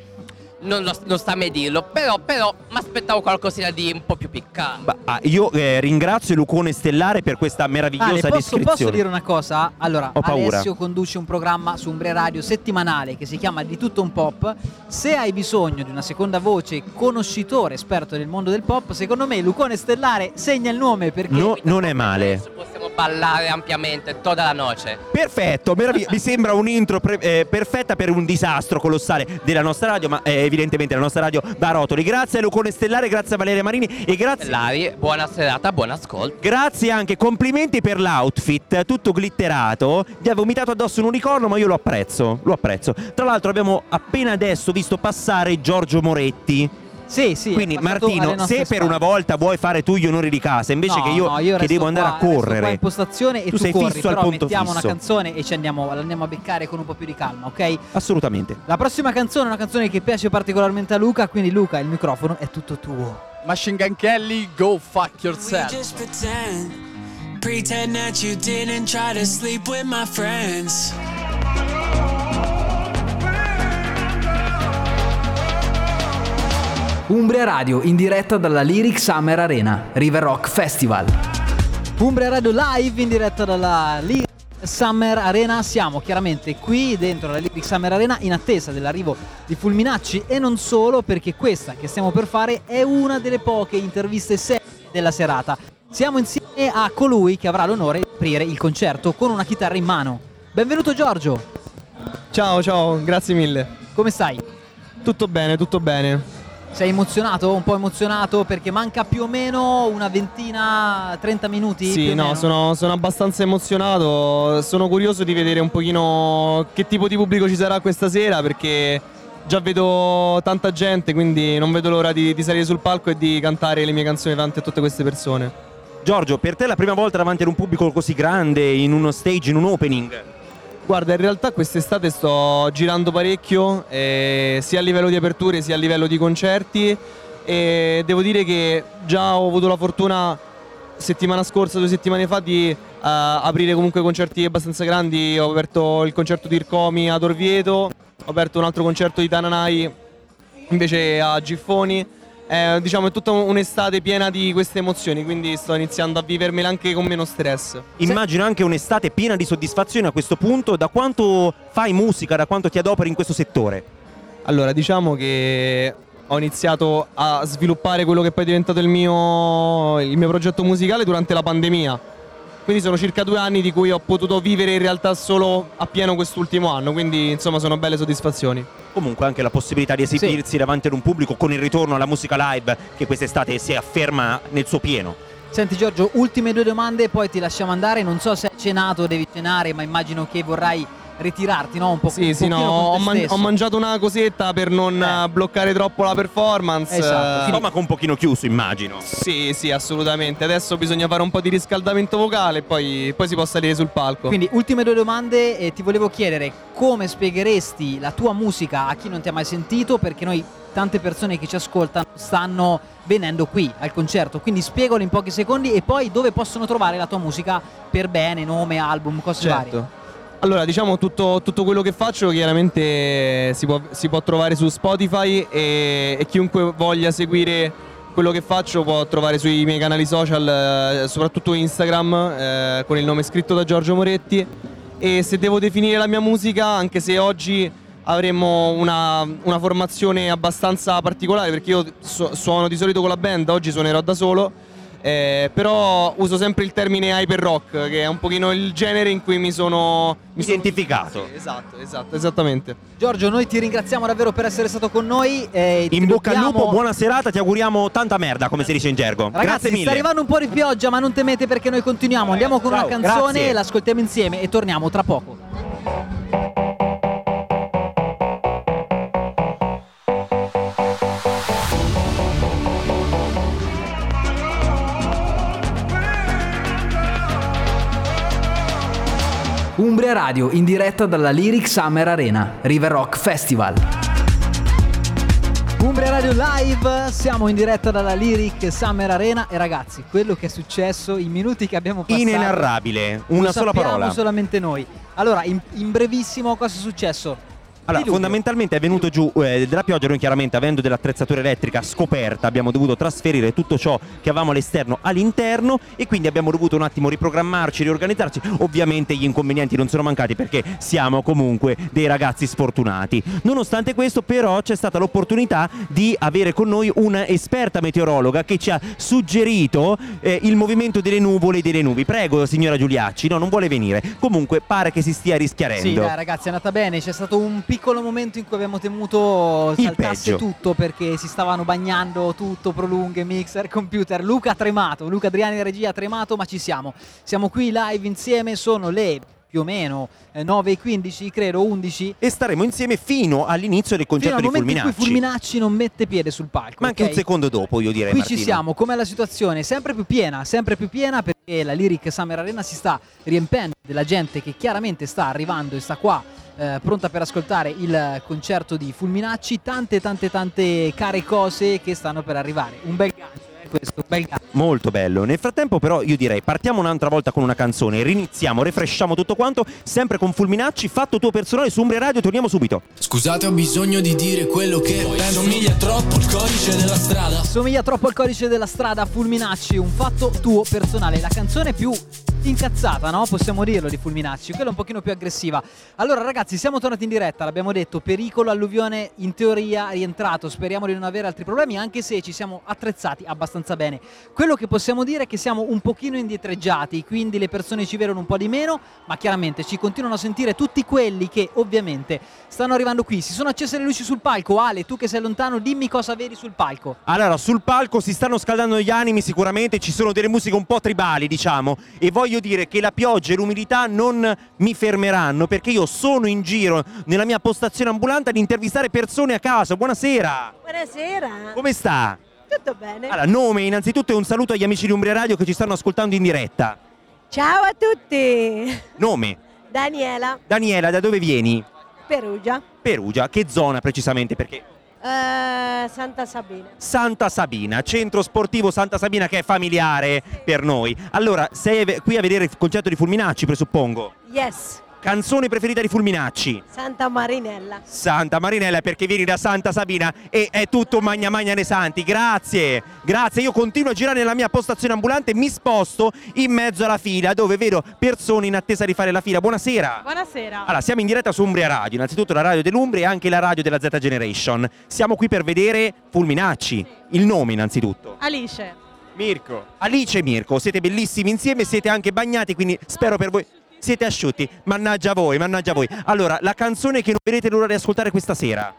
non, lo- non sta a me dirlo, però, però mi aspettavo qualcosina di un po' più piccante. Ah, io eh, ringrazio Lucone Stellare per questa Ale, meravigliosa posso, descrizione. posso dire una cosa? Allora, Ho paura. Alessio conduce un programma su Umbria Radio settimanale che si chiama Di tutto un pop. Se hai bisogno di una seconda voce, conoscitore, esperto del mondo del pop, secondo me Lucone Stellare segna il nome perché No, non è male. Adesso possiamo ballare ampiamente tutta la noce. Perfetto, meraviglia- mi sembra un'intro pre- eh, perfetta per un disastro colossale della nostra radio, ma eh, evidentemente la nostra radio da rotoli. Grazie a Lucone Stellare, grazie a Valeria Marini e grazie Lari, buona serata, buon ascolto. Grazie anche, complimenti per l'outfit, tutto glitterato. Gli ha vomitato addosso un unicorno, ma io lo apprezzo, lo apprezzo. Tra l'altro abbiamo appena adesso visto passare Giorgio Moretti. Sì, sì. Quindi Martino, se per spalle. una volta vuoi fare tu gli onori di casa, invece No, che io, no, che resto devo andare qua- a correre. in postazione e Tu tu, sei corri, fisso al però punto mettiamo fisso. una canzone e ci andiamo, l'andiamo a beccare con un po' più di calma, ok? Assolutamente. La prossima canzone è una canzone che piace particolarmente a Luca, quindi Luca, il microfono è tutto tuo. Machine Gun Kelly, go fuck yourself. Just pretend, pretend that you didn't try to sleep with my friends. Umbria Radio in diretta dalla Lyric Summer Arena, River Rock Festival. Umbria Radio live in diretta dalla Lyric Summer Arena. Siamo chiaramente qui dentro la Lyric Summer Arena in attesa dell'arrivo di Fulminacci e non solo perché questa che stiamo per fare è una delle poche interviste serie della serata. Siamo insieme a colui che avrà l'onore di aprire il concerto con una chitarra in mano. Benvenuto Giorgio, Ciao, ciao, grazie mille. come stai? Tutto bene, tutto bene. Sei emozionato? Un po' emozionato perché manca più o meno una ventina, 30 minuti? Sì, no, sono, sono abbastanza emozionato. Sono curioso di vedere un pochino che tipo di pubblico ci sarà questa sera perché già vedo tanta gente, quindi non vedo l'ora di, di salire sul palco e di cantare le mie canzoni davanti a tutte queste persone. Giorgio, per te è la prima volta davanti ad un pubblico così grande, in uno stage, in un opening? Guarda, in realtà quest'estate sto girando parecchio, eh, sia a livello di aperture sia a livello di concerti e devo dire che già ho avuto la fortuna settimana scorsa, due settimane fa, di eh, aprire comunque concerti abbastanza grandi. Ho aperto il concerto di Ircomi ad Orvieto, ho aperto un altro concerto di Tananai invece a Giffoni. Eh, diciamo è tutta un'estate piena di queste emozioni, quindi sto iniziando a vivermela anche con meno stress. Immagino anche un'estate piena di soddisfazione a questo punto. Da quanto fai musica, da quanto ti adoperi in questo settore? Allora, diciamo che ho iniziato a sviluppare quello che poi è diventato il mio, il mio progetto musicale durante la pandemia. Quindi sono circa due anni di cui ho potuto vivere in realtà solo appieno quest'ultimo anno, quindi insomma sono belle soddisfazioni. Comunque anche la possibilità di esibirsi davanti ad un pubblico con il ritorno alla musica live che quest'estate si afferma nel suo pieno. Senti Giorgio, ultime due domande e poi ti lasciamo andare. Non so se hai cenato o devi cenare, ma immagino che vorrai ritirarti, no? Un po' Sì, un sì, no, con ho, man- ho mangiato una cosetta per non eh, bloccare troppo la performance. Esatto, eh, Stomaco un pochino chiuso, immagino. Sì, sì, assolutamente. Adesso bisogna fare un po' di riscaldamento vocale e poi, poi si può salire sul palco. Quindi ultime due domande e ti volevo chiedere come spiegheresti la tua musica a chi non ti ha mai sentito perché noi tante persone che ci ascoltano stanno venendo qui al concerto, quindi spiegalo in pochi secondi e poi dove possono trovare la tua musica per bene, nome, album, cose varie. Allora, diciamo tutto, tutto quello che faccio chiaramente si può, si può trovare su Spotify e, e chiunque voglia seguire quello che faccio può trovare sui miei canali social, eh, soprattutto Instagram, eh, con il nome scritto da Giorgio Moretti. E se devo definire la mia musica, anche se oggi avremmo una, una formazione abbastanza particolare, perché io su- suono di solito con la band, oggi suonerò da solo. Eh, però uso sempre il termine hyper rock, che è un pochino il genere in cui mi sono mi sono- Identificato. Sì, esatto, esatto, esattamente. Giorgio, noi ti ringraziamo davvero per essere stato con noi. e ti In bocca al lupo, buona serata, ti auguriamo tanta merda, come si dice in gergo. Ragazzi, Grazie sta mille. arrivando un po' di pioggia, ma non temete perché noi continuiamo. Andiamo con Ciao, una canzone, grazie. l'ascoltiamo insieme e torniamo tra poco. Umbria Radio in diretta dalla Lyric Summer Arena, River Rock Festival. Umbria Radio Live, siamo in diretta dalla Lyric Summer Arena e ragazzi, quello che è successo, i minuti che abbiamo passato Inenarrabile, una lo sola parola. solamente noi. Allora, in, in brevissimo cosa è successo? Allora, Diluvio. fondamentalmente è venuto giù eh, della pioggia, noi chiaramente avendo dell'attrezzatura elettrica scoperta abbiamo dovuto trasferire tutto ciò che avevamo all'esterno all'interno e quindi abbiamo dovuto un attimo riprogrammarci, riorganizzarci. Ovviamente gli inconvenienti non sono mancati perché siamo comunque dei ragazzi sfortunati. Nonostante questo però c'è stata l'opportunità di avere con noi un'esperta meteorologa che ci ha suggerito eh, il movimento delle nuvole e delle nubi. Prego signora Giuliacci, no non vuole venire. Comunque pare che si stia rischiarendo. Sì, dai ragazzi, è andata bene. C'è stato un piccolo momento in cui abbiamo temuto saltasse tutto perché si stavano bagnando tutto, prolunghe, mixer, computer. Luca ha tremato, Luca Adriani regia ha tremato, ma ci siamo. Siamo qui live insieme, sono le più o meno eh, 9 e 15, credo 11. E staremo insieme fino all'inizio del Fino concerto al di momento in Fulminacci. cui Fulminacci non mette piede sul palco. Ma anche ok? un secondo dopo, io direi. Qui Martino. ci siamo, com'è la situazione? Sempre più piena, sempre più piena perché la Lyric Summer Arena si sta riempendo della gente che chiaramente sta arrivando e sta qua eh, pronta per ascoltare il concerto di Fulminacci, tante tante tante care cose che stanno per arrivare. Un bel gancio, eh, questo, un bel gancio. Molto bello. Nel frattempo, però, io direi partiamo un'altra volta con una canzone, riniziamo, refresciamo tutto quanto, sempre con Fulminacci, fatto tuo personale su Umbria Radio, torniamo subito. Scusate, ho bisogno di dire quello che penso. Somiglia troppo il codice della strada. Somiglia troppo al codice della strada Fulminacci, un fatto tuo personale, la canzone più incazzata, no? Possiamo dirlo di Fulminacci, quella un pochino più aggressiva. Allora ragazzi, siamo tornati in diretta, l'abbiamo detto, pericolo alluvione in teoria rientrato, speriamo di non avere altri problemi, anche se ci siamo attrezzati abbastanza bene. Quello che possiamo dire è che siamo un pochino indietreggiati, quindi le persone ci vedono un po' di meno, ma chiaramente ci continuano a sentire tutti quelli che ovviamente stanno arrivando qui. Si sono accese le luci sul palco, Ale, tu che sei lontano, dimmi cosa vedi sul palco. Allora, sul palco si stanno scaldando gli animi, sicuramente ci sono delle musiche un po' tribali, diciamo, e voglio dire che la pioggia e l'umidità non mi fermeranno perché io sono in giro nella mia postazione ambulante ad intervistare persone a caso. Buonasera. Buonasera. Come sta? Tutto bene? Allora, nome innanzitutto e un saluto agli amici di Umbria Radio che ci stanno ascoltando in diretta. Ciao a tutti. Nome? Daniela, Daniela, da dove vieni? Perugia, Perugia, che zona precisamente? Perché eh, Santa Sabina. Santa Sabina, centro sportivo Santa Sabina che è familiare per noi. Allora, sei qui a vedere il concerto di Fulminacci, presuppongo. Yes, Canzone preferita di Fulminacci? Santa Marinella. Santa Marinella perché vieni da Santa Sabina e è tutto magna magna nei santi. Grazie, grazie. Io continuo a girare nella mia postazione ambulante e mi sposto in mezzo alla fila dove vedo persone in attesa di fare la fila. Buonasera. Buonasera. Allora, siamo in diretta su Umbria Radio, innanzitutto la radio dell'Umbria e anche la radio della Z Generation. Siamo qui per vedere Fulminacci, il nome innanzitutto. Alice. Mirko. Alice e Mirko, siete bellissimi insieme, siete anche bagnati, quindi spero per voi. Siete asciutti, mannaggia voi, mannaggia voi. Allora, la canzone che non vedete l'ora di ascoltare questa sera.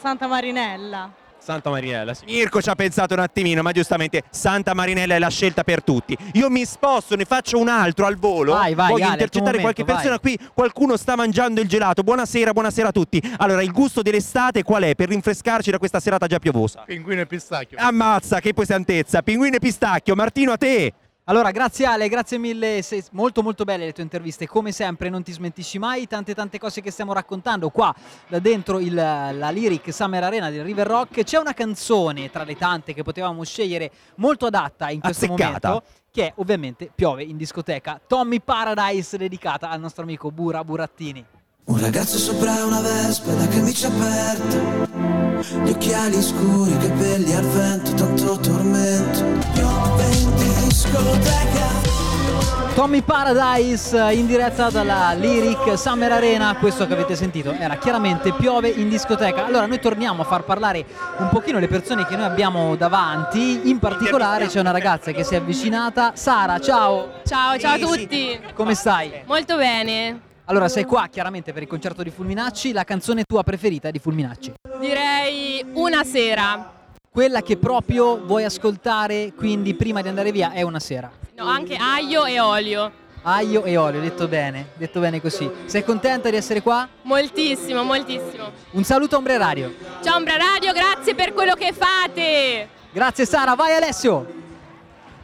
Santa Marinella. Santa Marinella. Mirko ci ha pensato un attimino, ma giustamente Santa Marinella è la scelta per tutti. Io mi sposto, ne faccio un altro al volo. Vai, vai, Voglio Ale, intercettare momento, qualche persona qui. Qualcuno sta mangiando il gelato. Buonasera, buonasera a tutti. Allora, il gusto dell'estate qual è per rinfrescarci da questa serata già piovosa? Pinguino e pistacchio. Ammazza, che pesantezza. Pinguino e pistacchio. Martino, a te. Allora, grazie Ale, grazie mille, sei molto molto belle le tue interviste, come sempre non ti smentisci mai, tante tante cose che stiamo raccontando qua da dentro il- la Lyric Summer Arena del River Rock, c'è una canzone tra le tante che potevamo scegliere molto adatta in questo Azzeccata. momento, che è ovviamente Piove in discoteca, Tommy Paradise dedicata al nostro amico Bura Burattini. Un ragazzo sopra una vespa da camicia aperta Gli occhiali scuri, i capelli al vento, tanto tormento Piove in discoteca Tommy Paradise in diretta dalla Lyric Summer Arena, questo che avete sentito era chiaramente Piove in discoteca. Allora noi torniamo a far parlare un pochino le persone che noi abbiamo davanti, in particolare c'è una ragazza che si è avvicinata, Sara, ciao! Ciao, ciao a tutti. Come stai? Molto bene. Allora sei qua chiaramente per il concerto di Fulminacci, la canzone tua preferita di Fulminacci? Direi una sera. Quella che proprio vuoi ascoltare quindi prima di andare via è una sera. No, anche aglio e olio. Aglio e olio, detto bene, detto bene così. Sei contenta di essere qua? Moltissimo, moltissimo. Un saluto a Ombre Radio. Ciao Ombra Radio, grazie per quello che fate. Grazie Sara, vai Alessio!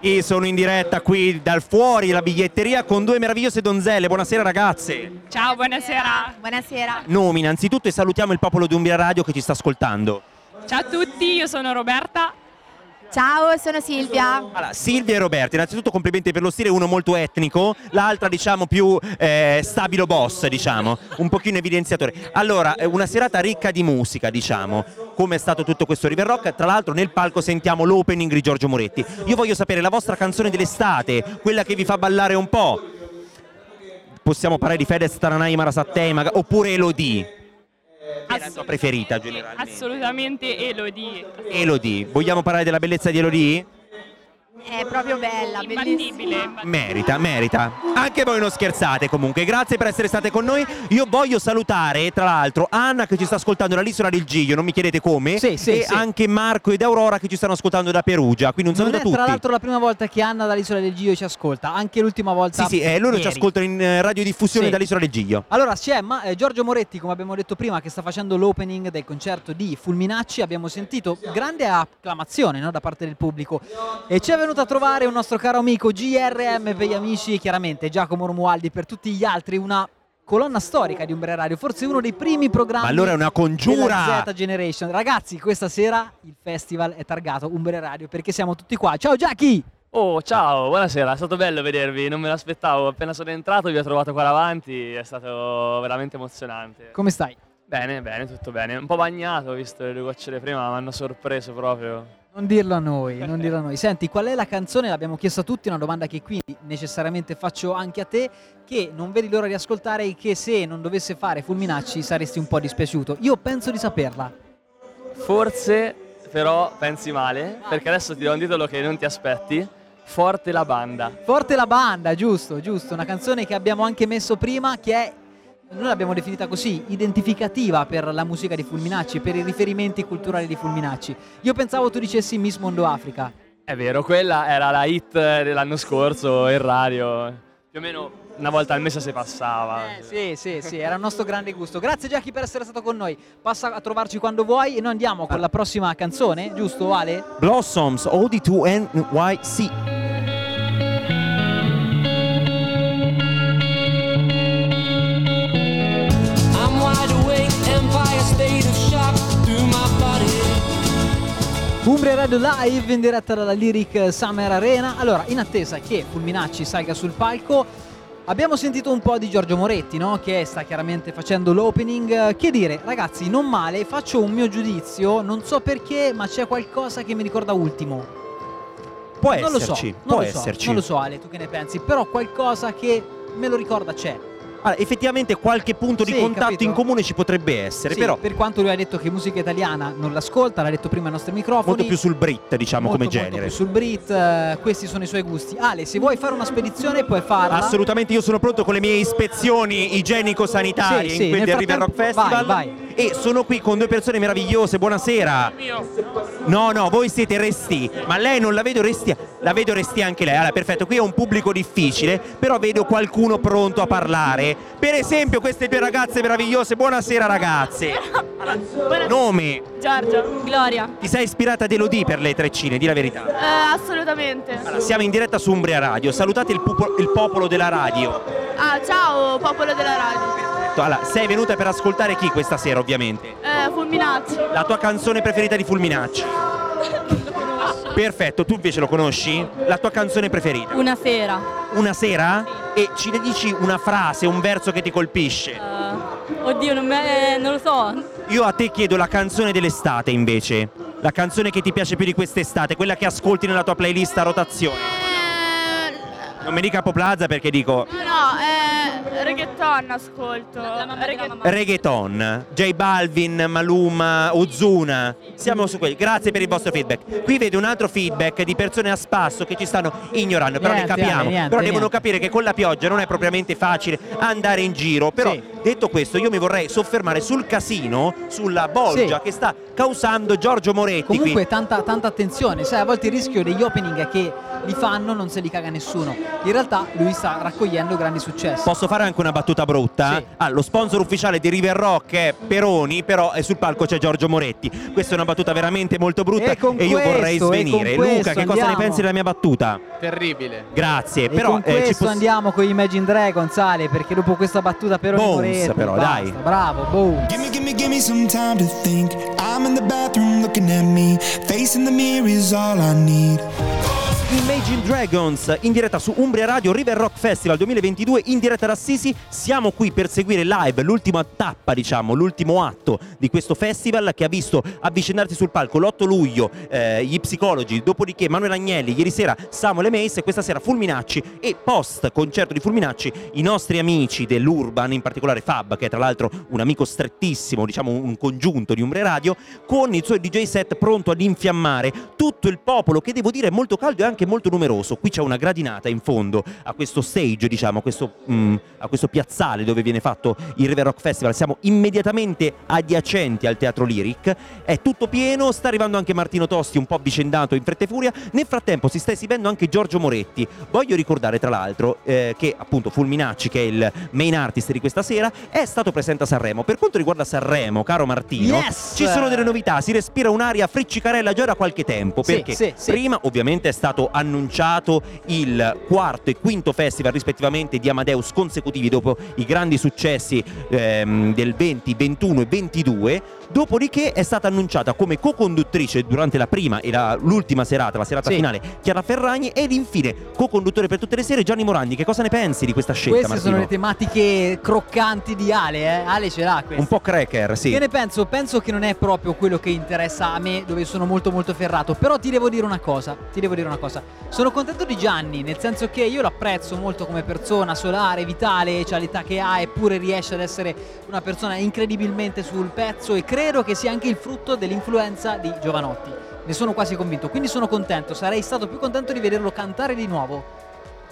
E sono in diretta qui dal fuori la biglietteria con due meravigliose donzelle. Buonasera ragazze. Ciao, buonasera. Buonasera. Nomi innanzitutto e salutiamo il popolo di Umbria Radio che ci sta ascoltando. Ciao a tutti, io sono Roberta. Ciao, sono Silvia. Allora, Silvia e Roberta, innanzitutto complimenti per lo stile, uno molto etnico, l'altra diciamo più eh, stabilo boss, diciamo, un pochino evidenziatore. Allora, eh, una serata ricca di musica, diciamo, come è stato tutto questo River Rock, tra l'altro nel palco sentiamo l'opening di Giorgio Moretti. Io voglio sapere la vostra canzone dell'estate, quella che vi fa ballare un po'. Possiamo parlare di Fedez, Taranai, Marasatei, maga- oppure Elodie. È la tua preferita generalmente? Assolutamente Elodie. Elodie, vogliamo parlare della bellezza di Elodie? È proprio bella, Imbattibile. Merita, merita. Anche voi non scherzate comunque. Grazie per essere state con noi. Io voglio salutare, tra l'altro, Anna che ci sta ascoltando dall'isola del Giglio, non mi chiedete come. Sì, sì, e sì. anche Marco ed Aurora che ci stanno ascoltando da Perugia. Quindi un Non saluto è a tutti. tra l'altro la prima volta che Anna dall'isola del Gio ci ascolta, anche l'ultima volta. Sì, sì, eh, loro ci ieri. ascoltano in eh, radiodiffusione dall'isola del Giglio. Allora c'è ma- eh, Giorgio Moretti, come abbiamo detto prima, che sta facendo l'opening del concerto di Fulminacci. Abbiamo sentito grande acclamazione no, da parte del pubblico. E ci è venuto a trovare un nostro caro amico GRM per gli amici, chiaramente Giacomo Romualdi per tutti gli altri, una colonna storica di Umbre Radio, forse uno dei primi programmi Ma allora è una congiura! della Z Generation. Ragazzi, questa sera il festival è targato Umbre Radio perché siamo tutti qua. Ciao Giacchi! Oh, ciao, buonasera, è stato bello vedervi, non me l'aspettavo, appena sono entrato vi ho trovato qua davanti, è stato veramente emozionante. Come stai? Bene, bene, tutto bene. Un po' bagnato, ho visto le due gocce prima, mi hanno sorpreso proprio. Non dirlo a noi, non dirlo a noi. Senti, qual è la canzone? L'abbiamo chiesto a tutti, una domanda che quindi necessariamente faccio anche a te, che non vedi l'ora di ascoltare e che se non dovesse fare Fulminacci saresti un po' dispiaciuto. Io penso di saperla. Forse, però, pensi male, perché adesso ti do un titolo che non ti aspetti. Forte la banda. Forte la banda, giusto, giusto. Una canzone che abbiamo anche messo prima, che è, noi l'abbiamo definita così, identificativa per la musica di Fulminacci, per i riferimenti culturali di Fulminacci. Io pensavo tu dicessi Miss Mondo Africa. È vero, quella era la hit dell'anno scorso in radio. Più o meno una volta al mese si passava. Sì, sì, sì, era il nostro grande gusto. Grazie Jackie per essere stato con noi. Passa a trovarci quando vuoi e noi andiamo con la prossima canzone, giusto Ale? Blossoms, OD2 Umbria Radio Live in diretta dalla Lyric Summer Arena. Allora, in attesa che Fulminacci salga sul palco, abbiamo sentito un po' di Giorgio Moretti, no? Che sta chiaramente facendo l'opening. Che dire, ragazzi, non male, faccio un mio giudizio, non so perché, ma c'è qualcosa che mi ricorda Ultimo. Può non lo so, esserci, non può lo so, esserci. non lo so Ale, tu che ne pensi, però qualcosa che me lo ricorda c'è. Allora, effettivamente qualche punto di Sì, contatto capito. in comune ci potrebbe essere, Sì, però per quanto lui ha detto che musica italiana non l'ascolta, l'ha detto prima ai nostri microfoni. molto più sul Brit, diciamo, molto, come molto genere. più sul Brit, eh, questi sono i suoi gusti. Ale, se vuoi fare una spedizione puoi farla. Assolutamente, io sono pronto con le mie ispezioni igienico-sanitarie Sì, in sì, quel nel del River Rock Festival. vai, E sono qui con due persone meravigliose. Buonasera. No, no, voi siete resti, ma lei non la vedo resti, la vedo resti anche lei. Allora, perfetto, qui è un pubblico difficile, però vedo qualcuno pronto a parlare. Per esempio, queste due ragazze meravigliose. Buonasera ragazze. Nome? Giorgio. Gloria. Ti sei ispirata ad Elodie per le treccine, di la verità. Eh, assolutamente. Allora, siamo in diretta su Umbria Radio. Salutate il, pupo- il popolo della radio. Ah, ciao popolo della radio. Allora, sei venuta per ascoltare chi questa sera, ovviamente? Eh, Fulminacci. La tua canzone preferita di Fulminacci? Perfetto, tu invece lo conosci? La tua canzone preferita? Una sera. Una sera? E ci ne dici una frase, un verso che ti colpisce? Oddio, non, me- non lo so. Io a te chiedo la canzone dell'estate invece. La canzone che ti piace più di quest'estate, quella che ascolti nella tua playlist a rotazione. Non mi dica Plaza perché dico Reggaeton ascolto. Regga- reggaeton, J Balvin, Maluma, Ozuna. Siamo su quelli. Grazie per il vostro feedback. Qui vedo un altro feedback di persone a spasso che ci stanno ignorando, però Niente, ne capiamo. Niente, però devono niente. capire che con la pioggia non è propriamente facile andare in giro. Però detto questo, io mi vorrei soffermare sul casino, sulla bolgia Sì. che sta causando Giorgio Moretti qui. Comunque tanta, tanta attenzione, sai, a volte il rischio degli opening è che li fanno non se li caga nessuno. In realtà lui sta raccogliendo grandi successi. Posso fare anche una battuta brutta? Ah, lo sponsor ufficiale di River Rock è Peroni, però è sul palco c'è Giorgio Moretti. Questa è una battuta veramente molto brutta E con io questo, vorrei e svenire. questo Luca, che cosa ne pensi della mia battuta? Terribile. Grazie, E però con eh, ci questo poss- andiamo con gli Imagine Dragons, Ale, perché dopo questa battuta per Bones, Moretti, però, basta, dai. Bravo, boom. Gimme, gimme, gimme some time to think. I'm in the bathroom looking at me. Facing the mirror is all I need. Imagine Dragons in diretta su Umbria Radio River Rock Festival 2022 in diretta da Sisi siamo qui per seguire live l'ultima tappa diciamo l'ultimo atto di questo festival che ha visto avvicinarsi sul palco l'8 luglio eh, gli psicologi dopodiché Manuel Agnelli ieri sera Samuel Meis e questa sera Fulminacci e post concerto di Fulminacci i nostri amici dell'Urban in particolare Fab che è tra l'altro un amico strettissimo diciamo un congiunto di Umbria Radio con il suo DJ set pronto ad infiammare. Tutto il popolo che devo dire è molto caldo e anche molto numeroso. Qui c'è una gradinata in fondo a questo stage, diciamo, a questo, mm, a questo piazzale dove viene fatto il River Rock Festival. Siamo immediatamente adiacenti al Teatro Lyric. È tutto pieno, sta arrivando anche Martino Tosti un po' avvicendato in fretta e furia. Nel frattempo si sta esibendo anche Giorgio Moretti. Voglio ricordare tra l'altro eh, che appunto Fulminacci, che è il main artist di questa sera, è stato presente a Sanremo. Per quanto riguarda Sanremo, caro Martino, Yes! ci sono delle novità, si respira un'aria friccicarella già da qualche tempo. Sì, perché sì, sì. prima ovviamente è stato annunciato il quarto e quinto festival rispettivamente di Amadeus consecutivi dopo i grandi successi ehm, del 20, 21 e 22. Dopodiché è stata annunciata come co-conduttrice durante la prima e la- l'ultima serata, la serata Sì. finale, Chiara Ferragni ed infine co-conduttore per tutte le serie Gianni Morandi. Che cosa ne pensi di questa scelta, Queste Martino? sono le tematiche croccanti di Ale, eh. Ale ce l'ha questa. Un po' cracker, sì. Che ne penso? Penso che non è proprio quello che interessa a me, dove sono molto molto ferrato. Però ti devo dire una cosa, ti devo dire una cosa. Sono contento di Gianni, nel senso che io lo apprezzo molto come persona, solare, vitale, c'ha l'età che ha, eppure riesce ad essere una persona incredibilmente sul pezzo e credo che sia anche il frutto dell'influenza di Giovanotti. Ne sono quasi convinto, quindi sono contento, sarei stato più contento di vederlo cantare di nuovo.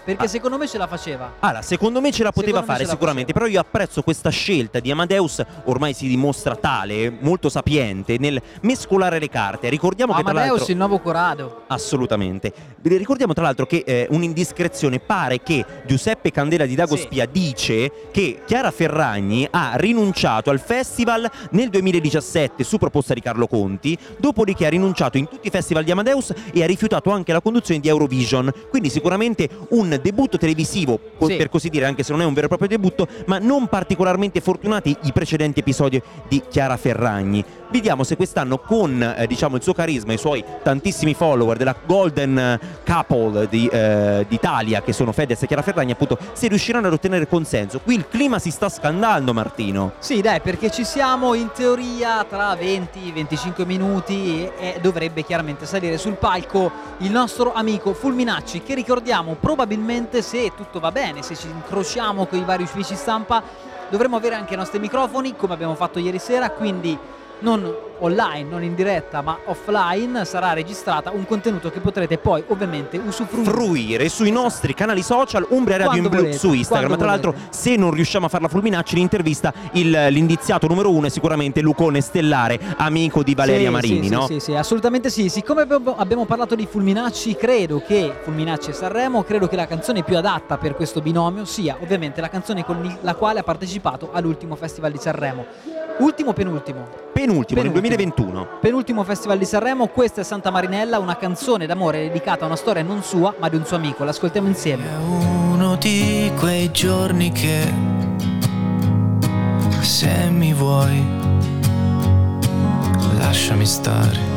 Perché secondo me ce la faceva. Allora, secondo me ce la poteva Secondo fare la sicuramente, però io apprezzo questa scelta di Amadeus, ormai si dimostra tale, molto sapiente nel mescolare le carte. Ricordiamo che tra Amadeus l'altro il nuovo Corrado. Assolutamente. Ricordiamo tra l'altro che eh, un'indiscrezione pare che Giuseppe Candela di Dagospia dice che Chiara Ferragni ha rinunciato al festival nel 2017 su proposta di Carlo Conti, dopodiché ha rinunciato in tutti i festival di Amadeus e ha rifiutato anche la conduzione di Eurovision. Quindi sicuramente un debutto televisivo, Sì. per così dire, anche se non è un vero e proprio debutto, ma non particolarmente fortunati i precedenti episodi di Chiara Ferragni. Vediamo se quest'anno con eh, diciamo il suo carisma, i suoi tantissimi follower della Golden Couple di, eh, d'Italia che sono Fedez e Chiara Ferragni, appunto, se riusciranno ad ottenere consenso. Qui il clima si sta scaldando, Martino. Sì, dai, perché ci siamo in teoria tra 20-25 minuti e, e dovrebbe chiaramente salire sul palco il nostro amico Fulminacci, che ricordiamo probabilmente probabilmente se tutto va bene, se ci incrociamo con i vari uffici stampa, dovremo avere anche i nostri microfoni come abbiamo fatto ieri sera, quindi non online, non in diretta, ma offline sarà registrata un contenuto che potrete poi ovviamente usufruire. fruire sui nostri canali social Umbria Radio Quando in blu volete, su Instagram. Tra l'altro, se non riusciamo a farla Fulminacci, in intervista il- l'indiziato numero uno è sicuramente Lucone Stellare, amico di Valeria Sì, Marini, sì, no? Sì, sì, sì, assolutamente sì. Siccome abbiamo parlato di Fulminacci, credo che Fulminacci e Sanremo, credo che la canzone più adatta per questo binomio sia ovviamente la canzone con la quale ha partecipato all'ultimo Festival di Sanremo. Ultimo o penultimo? Penultimo, nel Penultimo. 2021. Penultimo Festival di Sanremo, questa è Santa Marinella, una canzone d'amore dedicata a una storia non sua, ma di un suo amico. L'ascoltiamo insieme. uno di quei giorni che se mi vuoi lasciami stare.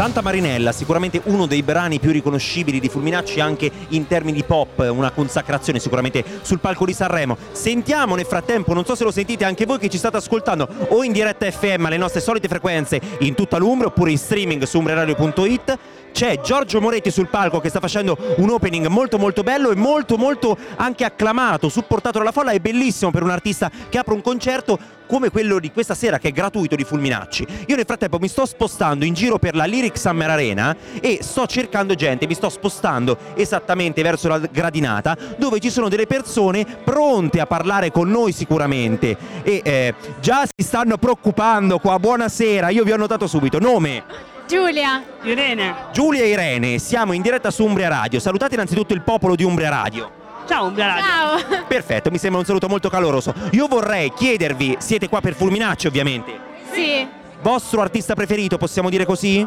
Santa Marinella, sicuramente uno dei brani più riconoscibili di Fulminacci anche in termini di pop, una consacrazione sicuramente sul palco di Sanremo. Sentiamo nel frattempo, non so se lo sentite anche voi che ci state ascoltando o in diretta FM alle nostre solite frequenze in tutta l'Umbria oppure in streaming su umbreradio.it. C'è Giorgio Moretti sul palco che sta facendo un opening molto molto bello e molto molto anche acclamato, supportato dalla folla, è bellissimo per un artista che apre un concerto come quello di questa sera che è gratuito di Fulminacci. Io nel frattempo mi sto spostando in giro per la Lyric Summer Arena e sto cercando gente, mi sto spostando esattamente verso la gradinata dove ci sono delle persone pronte a parlare con noi sicuramente e eh, già si stanno preoccupando qua. Buonasera, io vi ho notato subito. Nome? Giulia. Irene. Giulia e Irene, siamo in diretta su Umbria Radio. Salutate innanzitutto il popolo di Umbria Radio. Ciao Umbria Radio. Ciao. Perfetto, mi sembra un saluto molto caloroso. Io vorrei chiedervi, siete qua per Fulminacci ovviamente, Sì. vostro artista preferito, possiamo dire così?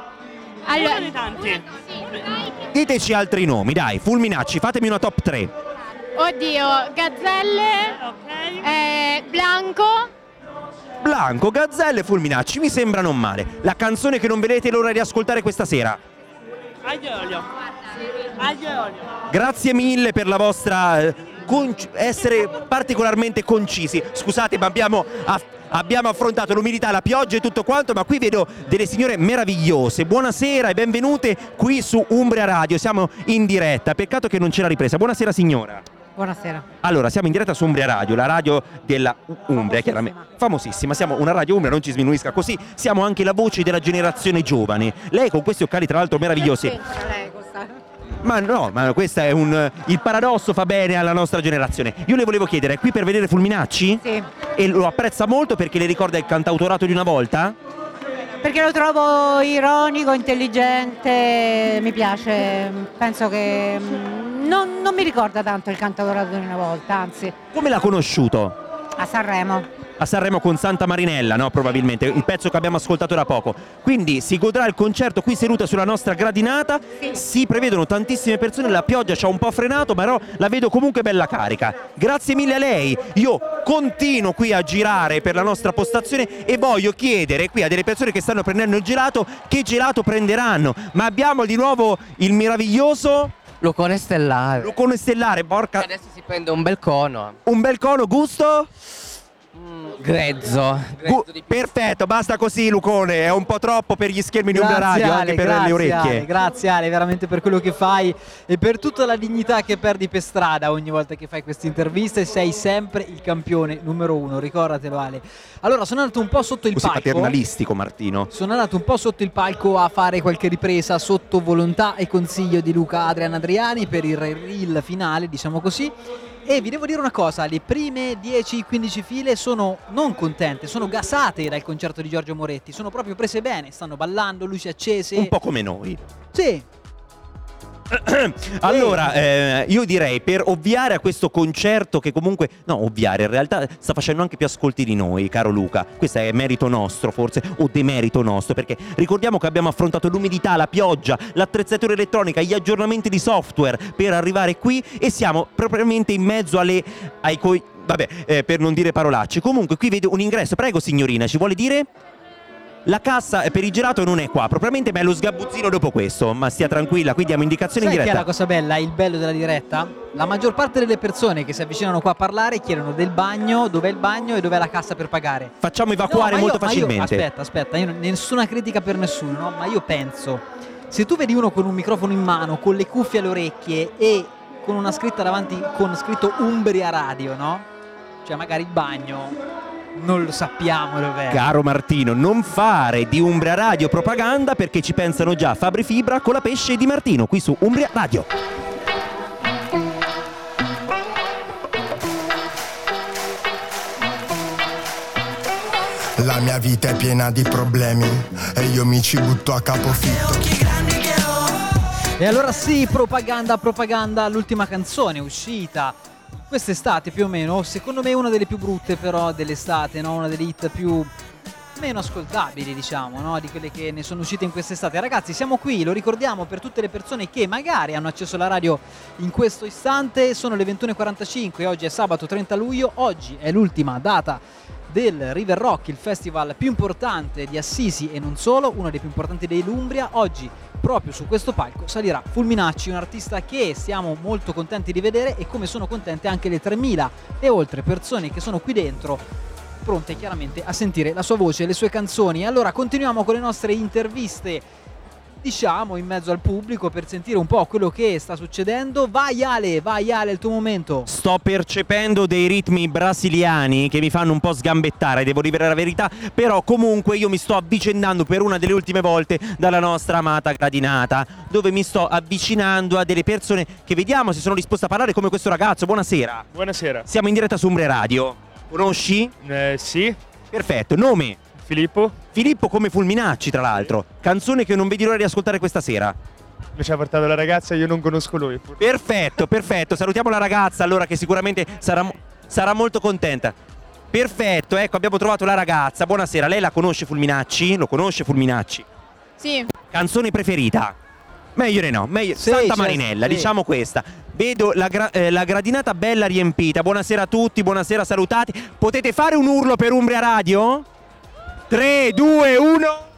Allora, tanti. Diteci altri nomi, dai, Fulminacci, fatemi una top 3. Oddio, Gazzelle. eh, Blanco. Blanco, Gazzelle e Fulminacci, mi sembrano male. La canzone che non vedete l'ora di ascoltare questa sera. Aglio olio. Aglio e olio. Grazie mille per la vostra eh, conci- essere particolarmente concisi. Scusate, ma abbiamo, aff- abbiamo affrontato l'umidità, la pioggia e tutto quanto, ma qui vedo delle signore meravigliose. Buonasera e benvenute qui su Umbria Radio. Siamo in diretta. Peccato che non c'è la ripresa. Buonasera signora. Buonasera. Allora, siamo in diretta su Umbria Radio, la radio della Umbria, chiaramente. Famosissima, siamo una radio Umbria, non ci sminuisca così. Siamo anche la voce della generazione giovane. Lei con questi occhiali, tra l'altro, meravigliosi. Ma no, ma questo è un. Il paradosso fa bene alla nostra generazione. Io le volevo chiedere, è qui per vedere Fulminacci? Sì. E lo apprezza molto perché le ricorda il cantautorato di una volta? Perché lo trovo ironico, intelligente, mi piace. Penso che mm, non, non mi ricorda tanto il cantautorato di una volta, anzi, Come l'ha conosciuto? a Sanremo. A Sanremo con Santa Marinella, no? Probabilmente, il pezzo che abbiamo ascoltato da poco. Quindi si godrà il concerto qui seduta sulla nostra gradinata. Si prevedono tantissime persone, la pioggia ci ha un po' frenato, però la vedo comunque bella carica. Grazie mille a lei. Io continuo qui a girare per la nostra postazione e voglio chiedere qui a delle persone che stanno prendendo il gelato che gelato prenderanno. Ma abbiamo di nuovo il meraviglioso Lucone stellare. Lucone stellare, porca. Adesso si prende un bel cono. Un bel cono, gusto? Grezzo. Gu- perfetto, basta così Lucone, è un po' troppo per gli schermi di una radio, Ale, anche per grazie, le orecchie. Ale, grazie Ale, veramente per quello che fai e per tutta la dignità che perdi per strada ogni volta che fai queste interviste. Sei sempre il campione numero uno, ricordatelo Ale. Allora, sono andato un po' sotto il Così palco. paternalistico Martino. Sono andato un po' sotto il palco a fare qualche ripresa sotto volontà e consiglio di Luca Adrian Adriani per il reel finale, diciamo così. E vi devo dire una cosa, le prime 10-15 file sono non contente, sono gasate dal concerto di Giorgio Moretti, sono proprio prese bene, stanno ballando, luci accese. Un po' come noi. Sì, Allora, eh, io direi per ovviare a questo concerto che comunque, no, ovviare, in realtà sta facendo anche più ascolti di noi, caro Luca. Questo è merito nostro, forse, o demerito nostro, perché ricordiamo che abbiamo affrontato l'umidità, la pioggia, l'attrezzatura elettronica, gli aggiornamenti di software per arrivare qui e siamo propriamente in mezzo alle, ai coi... Vabbè, eh, per non dire parolacce. Comunque, qui vedo un ingresso. Prego, signorina, ci vuole dire? La cassa per il gelato non è qua, propriamente, ma è lo sgabuzzino dopo questo. Ma stia tranquilla, qui diamo indicazioni sai in che è la diretta. cosa bella, il bello della diretta? La maggior parte delle persone che si avvicinano qua a parlare chiedono del bagno, dov'è il bagno e dov'è la cassa per pagare. Facciamo evacuare ma molto facilmente. aspetta, aspetta, io nessuna critica per nessuno, no? Ma io penso, se tu vedi uno con un microfono in mano, con le cuffie alle orecchie e con una scritta davanti con scritto Umbria Radio, no? Cioè magari il bagno non lo sappiamo dov'è. Caro Martino, non fare di Umbria Radio propaganda perché ci pensano già Fabri Fibra con la pesce di Martino qui su Umbria Radio. La mia vita è piena di problemi e io mi ci butto a capofitto. E allora sì, propaganda, propaganda, l'ultima canzone uscita quest'estate più o meno, secondo me una delle più brutte però dell'estate, no? una delle hit più meno ascoltabili diciamo, no? di quelle che ne sono uscite in quest'estate. Ragazzi siamo qui, lo ricordiamo per tutte le persone che magari hanno accesso alla radio in questo istante, sono le 21.45, oggi è sabato 30 luglio, oggi è l'ultima data del River Rock, il festival più importante di Assisi e non solo, uno dei più importanti dell'Umbria. Oggi proprio su questo palco salirà Fulminacci, un artista che siamo molto contenti di vedere e come sono contente anche le 3.000 e oltre persone che sono qui dentro pronte chiaramente a sentire la sua voce e le sue canzoni. Allora continuiamo con le nostre interviste diciamo in mezzo al pubblico per sentire un po' quello che sta succedendo. Vai Ale, vai Ale, il tuo momento. Sto percependo dei ritmi brasiliani che mi fanno un po' sgambettare, devo dire la verità, però comunque io mi sto avvicendando per una delle ultime volte dalla nostra amata gradinata, dove mi sto avvicinando a delle persone che vediamo se sono disposte a parlare come questo ragazzo. Buonasera. Buonasera. Siamo in diretta su Umbre Radio. Conosci? Eh, sì. Perfetto, nome? Filippo. Filippo come Fulminacci, tra l'altro. Canzone che non vedi l'ora di ascoltare questa sera. Mi ci ha portato la ragazza, io non conosco lui. Perfetto, perfetto. Salutiamo la ragazza allora che sicuramente sarà, sarà molto contenta. Perfetto, ecco, abbiamo trovato la ragazza. Buonasera, lei la conosce Fulminacci? Lo conosce Fulminacci? Sì. Canzone preferita? Meglio di no, meglio. Sì, Santa Marinella, sì. diciamo questa. Vedo la, gra- eh, la gradinata bella riempita. Buonasera a tutti, buonasera, salutati. Potete fare un urlo per Umbria Radio? 3, 2, 1.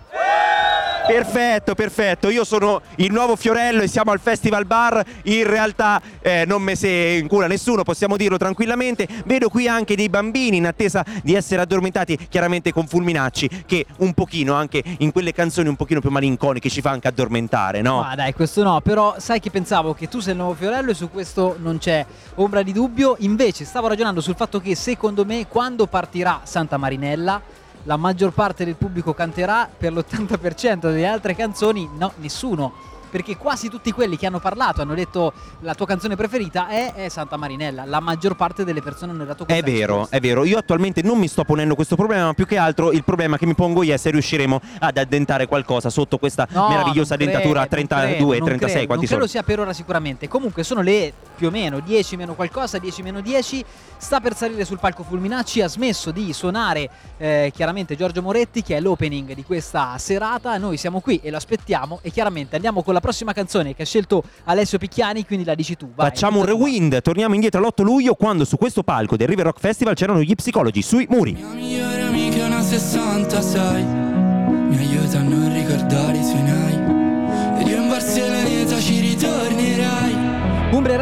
Perfetto, perfetto. Io sono il nuovo Fiorello e siamo al Festival Bar. In realtà eh, non me se in cura nessuno, possiamo dirlo tranquillamente. Vedo qui anche dei bambini in attesa di essere addormentati, chiaramente con Fulminacci, che un pochino anche in quelle canzoni un pochino più malinconiche ci fa anche addormentare, no? Ma dai, questo no, però sai che pensavo che tu sei il nuovo Fiorello e su questo non c'è ombra di dubbio. Invece stavo ragionando sul fatto che secondo me quando partirà Santa Marinella la maggior parte del pubblico canterà, per l'80% delle altre canzoni no, nessuno. Perché quasi tutti quelli che hanno parlato hanno detto la tua canzone preferita è, è Santa Marinella. La maggior parte delle persone hanno dato questa È vero, risposta. è vero. Io attualmente non mi sto ponendo questo problema, ma più che altro il problema che mi pongo io è se riusciremo ad addentare qualcosa sotto questa No, meravigliosa dentatura a credo, 32, non credo, non 36, credo. quanti non credo sono? sia per ora sicuramente. Comunque sono le più o meno 10 meno qualcosa, 10 meno 10. Sta per salire sul palco Fulminacci, ha smesso di suonare eh, chiaramente Giorgio Moretti che è l'opening di questa serata. Noi siamo qui e lo aspettiamo e chiaramente andiamo con la prossima canzone che ha scelto Alessio Picchiani, quindi la dici tu. Vai, Facciamo un rewind, torniamo indietro all'8 luglio quando su questo palco del River Rock Festival c'erano gli psicologi sui muri. migliore amica è una 66 Mi aiuta a non ricordare i suoi nai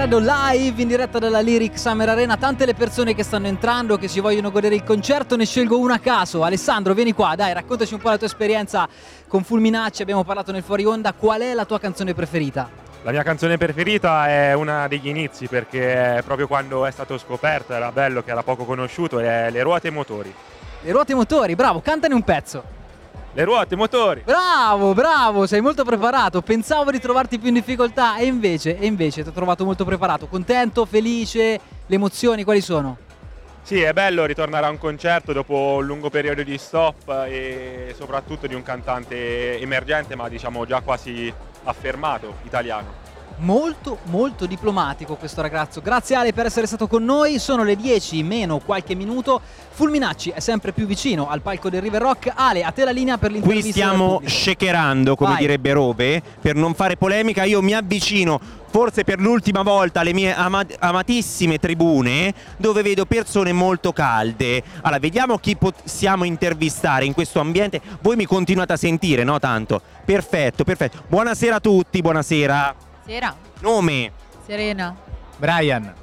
Radio live in diretta dalla Lyric Summer Arena. Tante le persone che stanno entrando, che si vogliono godere il concerto, ne scelgo una a caso. Alessandro, vieni qua, dai, raccontaci un po' la tua esperienza con Fulminacci. Abbiamo parlato nel fuori onda. Qual è la tua canzone preferita? La mia canzone preferita è una degli inizi perché proprio quando è stato scoperto, era bello che era poco conosciuto, è Le ruote e motori. Le ruote e motori, bravo, cantane un pezzo. Le ruote e motori! Bravo, bravo, sei molto preparato. Pensavo di trovarti più in difficoltà e invece, e invece ti ho trovato molto preparato. Contento, felice, le emozioni quali sono? Sì, è bello ritornare a un concerto dopo un lungo periodo di stop e soprattutto di un cantante emergente ma diciamo già quasi affermato italiano. Molto molto diplomatico questo ragazzo. Grazie Ale per essere stato con noi. Sono le 10 meno qualche minuto. Fulminacci è sempre più vicino al palco del River Rock. Ale, a te la linea per Qui l'intervista. del stiamo shakerando, come Vai. direbbe Robe, per non fare polemica. Io mi avvicino, forse per l'ultima volta, alle mie ama- amatissime tribune, dove vedo persone molto calde. Allora, vediamo chi possiamo intervistare in questo ambiente. Voi mi continuate a sentire, no? Tanto. Perfetto, perfetto. Buonasera a tutti, buonasera. Sera. Nome? Serena. Brian.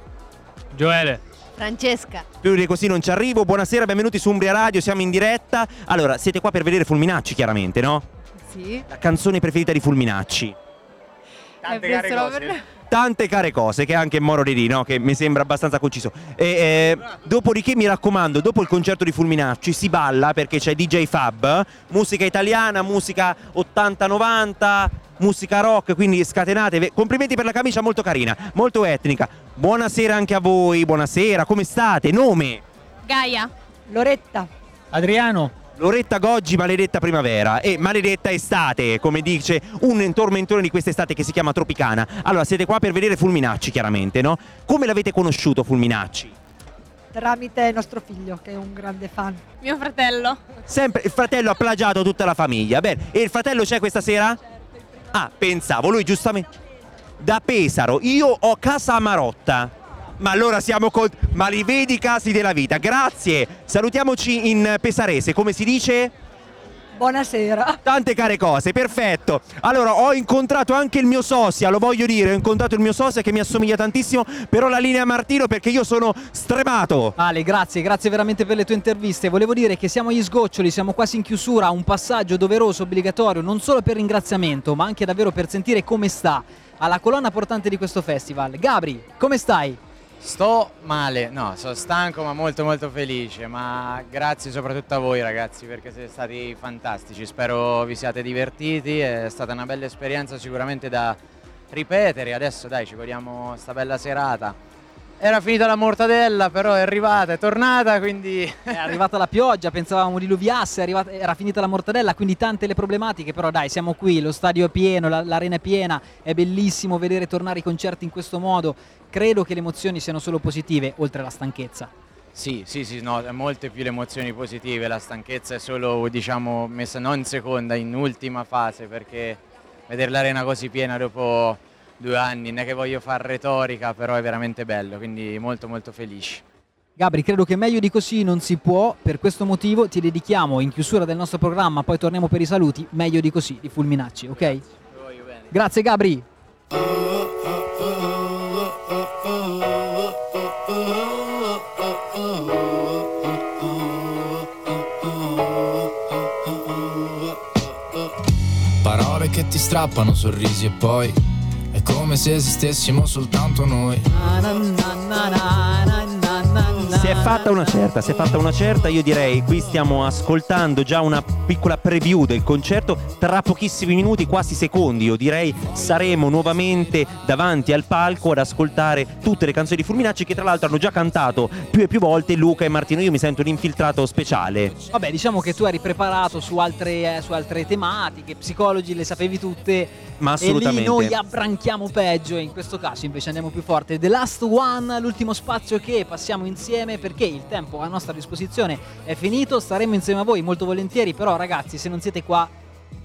Gioele. Francesca. Più di così non ci arrivo. Buonasera, benvenuti su Umbria Radio, siamo in diretta. Allora, siete qua per vedere Fulminacci, chiaramente, no? Sì. La canzone preferita di Fulminacci. È presto per... tante care cose che anche Moro Dedì, no? che mi sembra abbastanza conciso. E, eh, dopodiché mi raccomando, dopo il concerto di Fulminacci si balla perché c'è DJ Fab, musica italiana, musica 80-90, musica rock, quindi scatenate. Complimenti per la camicia molto carina, molto etnica. Buonasera anche a voi, buonasera, come state? Nome? Gaia. Loretta. Adriano. Loretta Goggi, maledetta primavera e maledetta estate, come dice un tormentone di quest'estate che si chiama Tropicana. Allora, siete qua per vedere Fulminacci, chiaramente, no? Come l'avete conosciuto Fulminacci? Tramite nostro figlio, che è un grande fan. Mio fratello. Sempre il fratello ha plagiato tutta la famiglia. Bene, e il fratello c'è questa sera? Ah, pensavo, lui giustamente. Da Pesaro, io ho casa a Marotta. Ma allora siamo con. Ma li vedi i casi della vita. Grazie. Salutiamoci in pesarese, come si dice? Buonasera. Tante care cose, perfetto. Allora, ho incontrato anche il mio sosia, lo voglio dire, ho incontrato il mio sosia che mi assomiglia tantissimo, però la linea Martino perché io sono stremato. Ale, grazie, grazie veramente per le tue interviste. Volevo dire che siamo agli sgoccioli, siamo quasi in chiusura, un passaggio doveroso, obbligatorio, non solo per ringraziamento, ma anche davvero per sentire come sta alla colonna portante di questo festival. Gabri, come stai? Sto male, no, sono stanco ma molto molto felice, ma grazie soprattutto a voi ragazzi perché siete stati fantastici, spero vi siate divertiti, è stata una bella esperienza sicuramente da ripetere, adesso dai ci godiamo sta bella serata. Era finita la mortadella, però è arrivata, è tornata, quindi... È arrivata la pioggia, pensavamo diluviasse, è arrivata- era finita la mortadella, quindi tante le problematiche, però dai, siamo qui, lo stadio è pieno, la- l'arena è piena, è bellissimo vedere tornare i concerti in questo modo. Credo che le emozioni siano solo positive, oltre alla stanchezza. Sì, sì, sì, no, molte più le emozioni positive, la stanchezza è solo, diciamo, messa non in seconda, in ultima fase, perché vedere l'arena così piena dopo due anni, non è che voglio fare retorica, però è veramente bello, quindi molto molto felice. Gabri, credo che meglio di così non si può, per questo motivo ti dedichiamo in chiusura del nostro programma, poi torniamo per i saluti, meglio di così, di Fulminacci, ok? Grazie Gabri. Parole che ti strappano sorrisi e poi come se esistessimo soltanto noi. Si è fatta una certa, si è fatta una certa, io direi qui stiamo ascoltando già una piccola preview del concerto, tra pochissimi minuti, quasi secondi io direi, saremo nuovamente davanti al palco ad ascoltare tutte le canzoni di Fulminacci che tra l'altro hanno già cantato più e più volte Luca e Martino, io mi sento un infiltrato speciale. Vabbè, diciamo che tu eri preparato su altre, eh, su altre tematiche, psicologi le sapevi tutte. Ma assolutamente. E noi abbranchiamo peggio e in questo caso invece andiamo più forte. The Last One, l'ultimo spazio che passiamo insieme perché il tempo a nostra disposizione è finito. Staremo insieme a voi molto volentieri, però ragazzi se non siete qua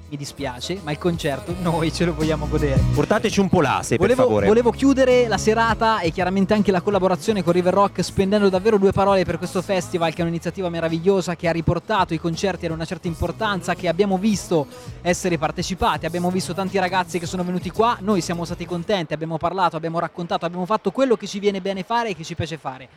mi dispiace, ma il concerto noi ce lo vogliamo godere. Portateci un po' l'asse, per Volevo, favore. volevo chiudere la serata e chiaramente anche la collaborazione con River Rock spendendo davvero due parole per questo festival che è un'iniziativa meravigliosa che ha riportato i concerti ad una certa importanza che abbiamo visto essere partecipati, abbiamo visto tanti ragazzi che sono venuti qua, noi siamo stati contenti, abbiamo parlato, abbiamo raccontato, abbiamo fatto quello che ci viene bene fare e che ci piace fare.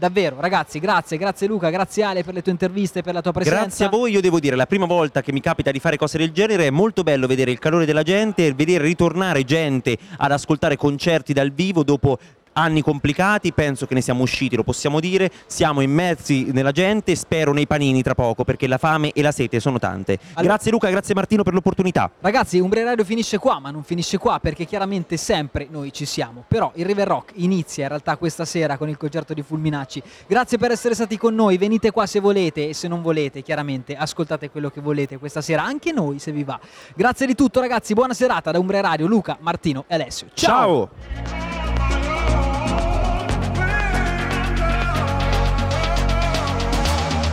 Davvero, ragazzi, grazie, grazie Luca, grazie Ale per le tue interviste, per la tua presenza. Grazie a voi, io devo dire, la prima volta che mi capita di fare cose del genere è molto bello vedere il calore della gente, e vedere ritornare gente ad ascoltare concerti dal vivo dopo anni complicati, penso che ne siamo usciti, lo possiamo dire, siamo immersi nella gente, spero nei panini tra poco perché la fame e la sete sono tante. Grazie Luca, grazie Martino per l'opportunità. Ragazzi, Umbria Radio finisce qua, ma non finisce qua perché chiaramente sempre noi ci siamo. Però il River Rock inizia in realtà questa sera con il concerto di Fulminacci. Grazie per essere stati con noi, venite qua se volete e se non volete, chiaramente ascoltate quello che volete questa sera, anche noi se vi va. Grazie di tutto ragazzi, buona serata da Umbria Radio, Luca, Martino e Alessio. Ciao!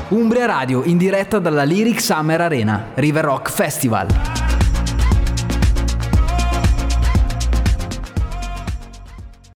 Umbria Radio in diretta dalla Lyric Summer Arena, River Rock Festival.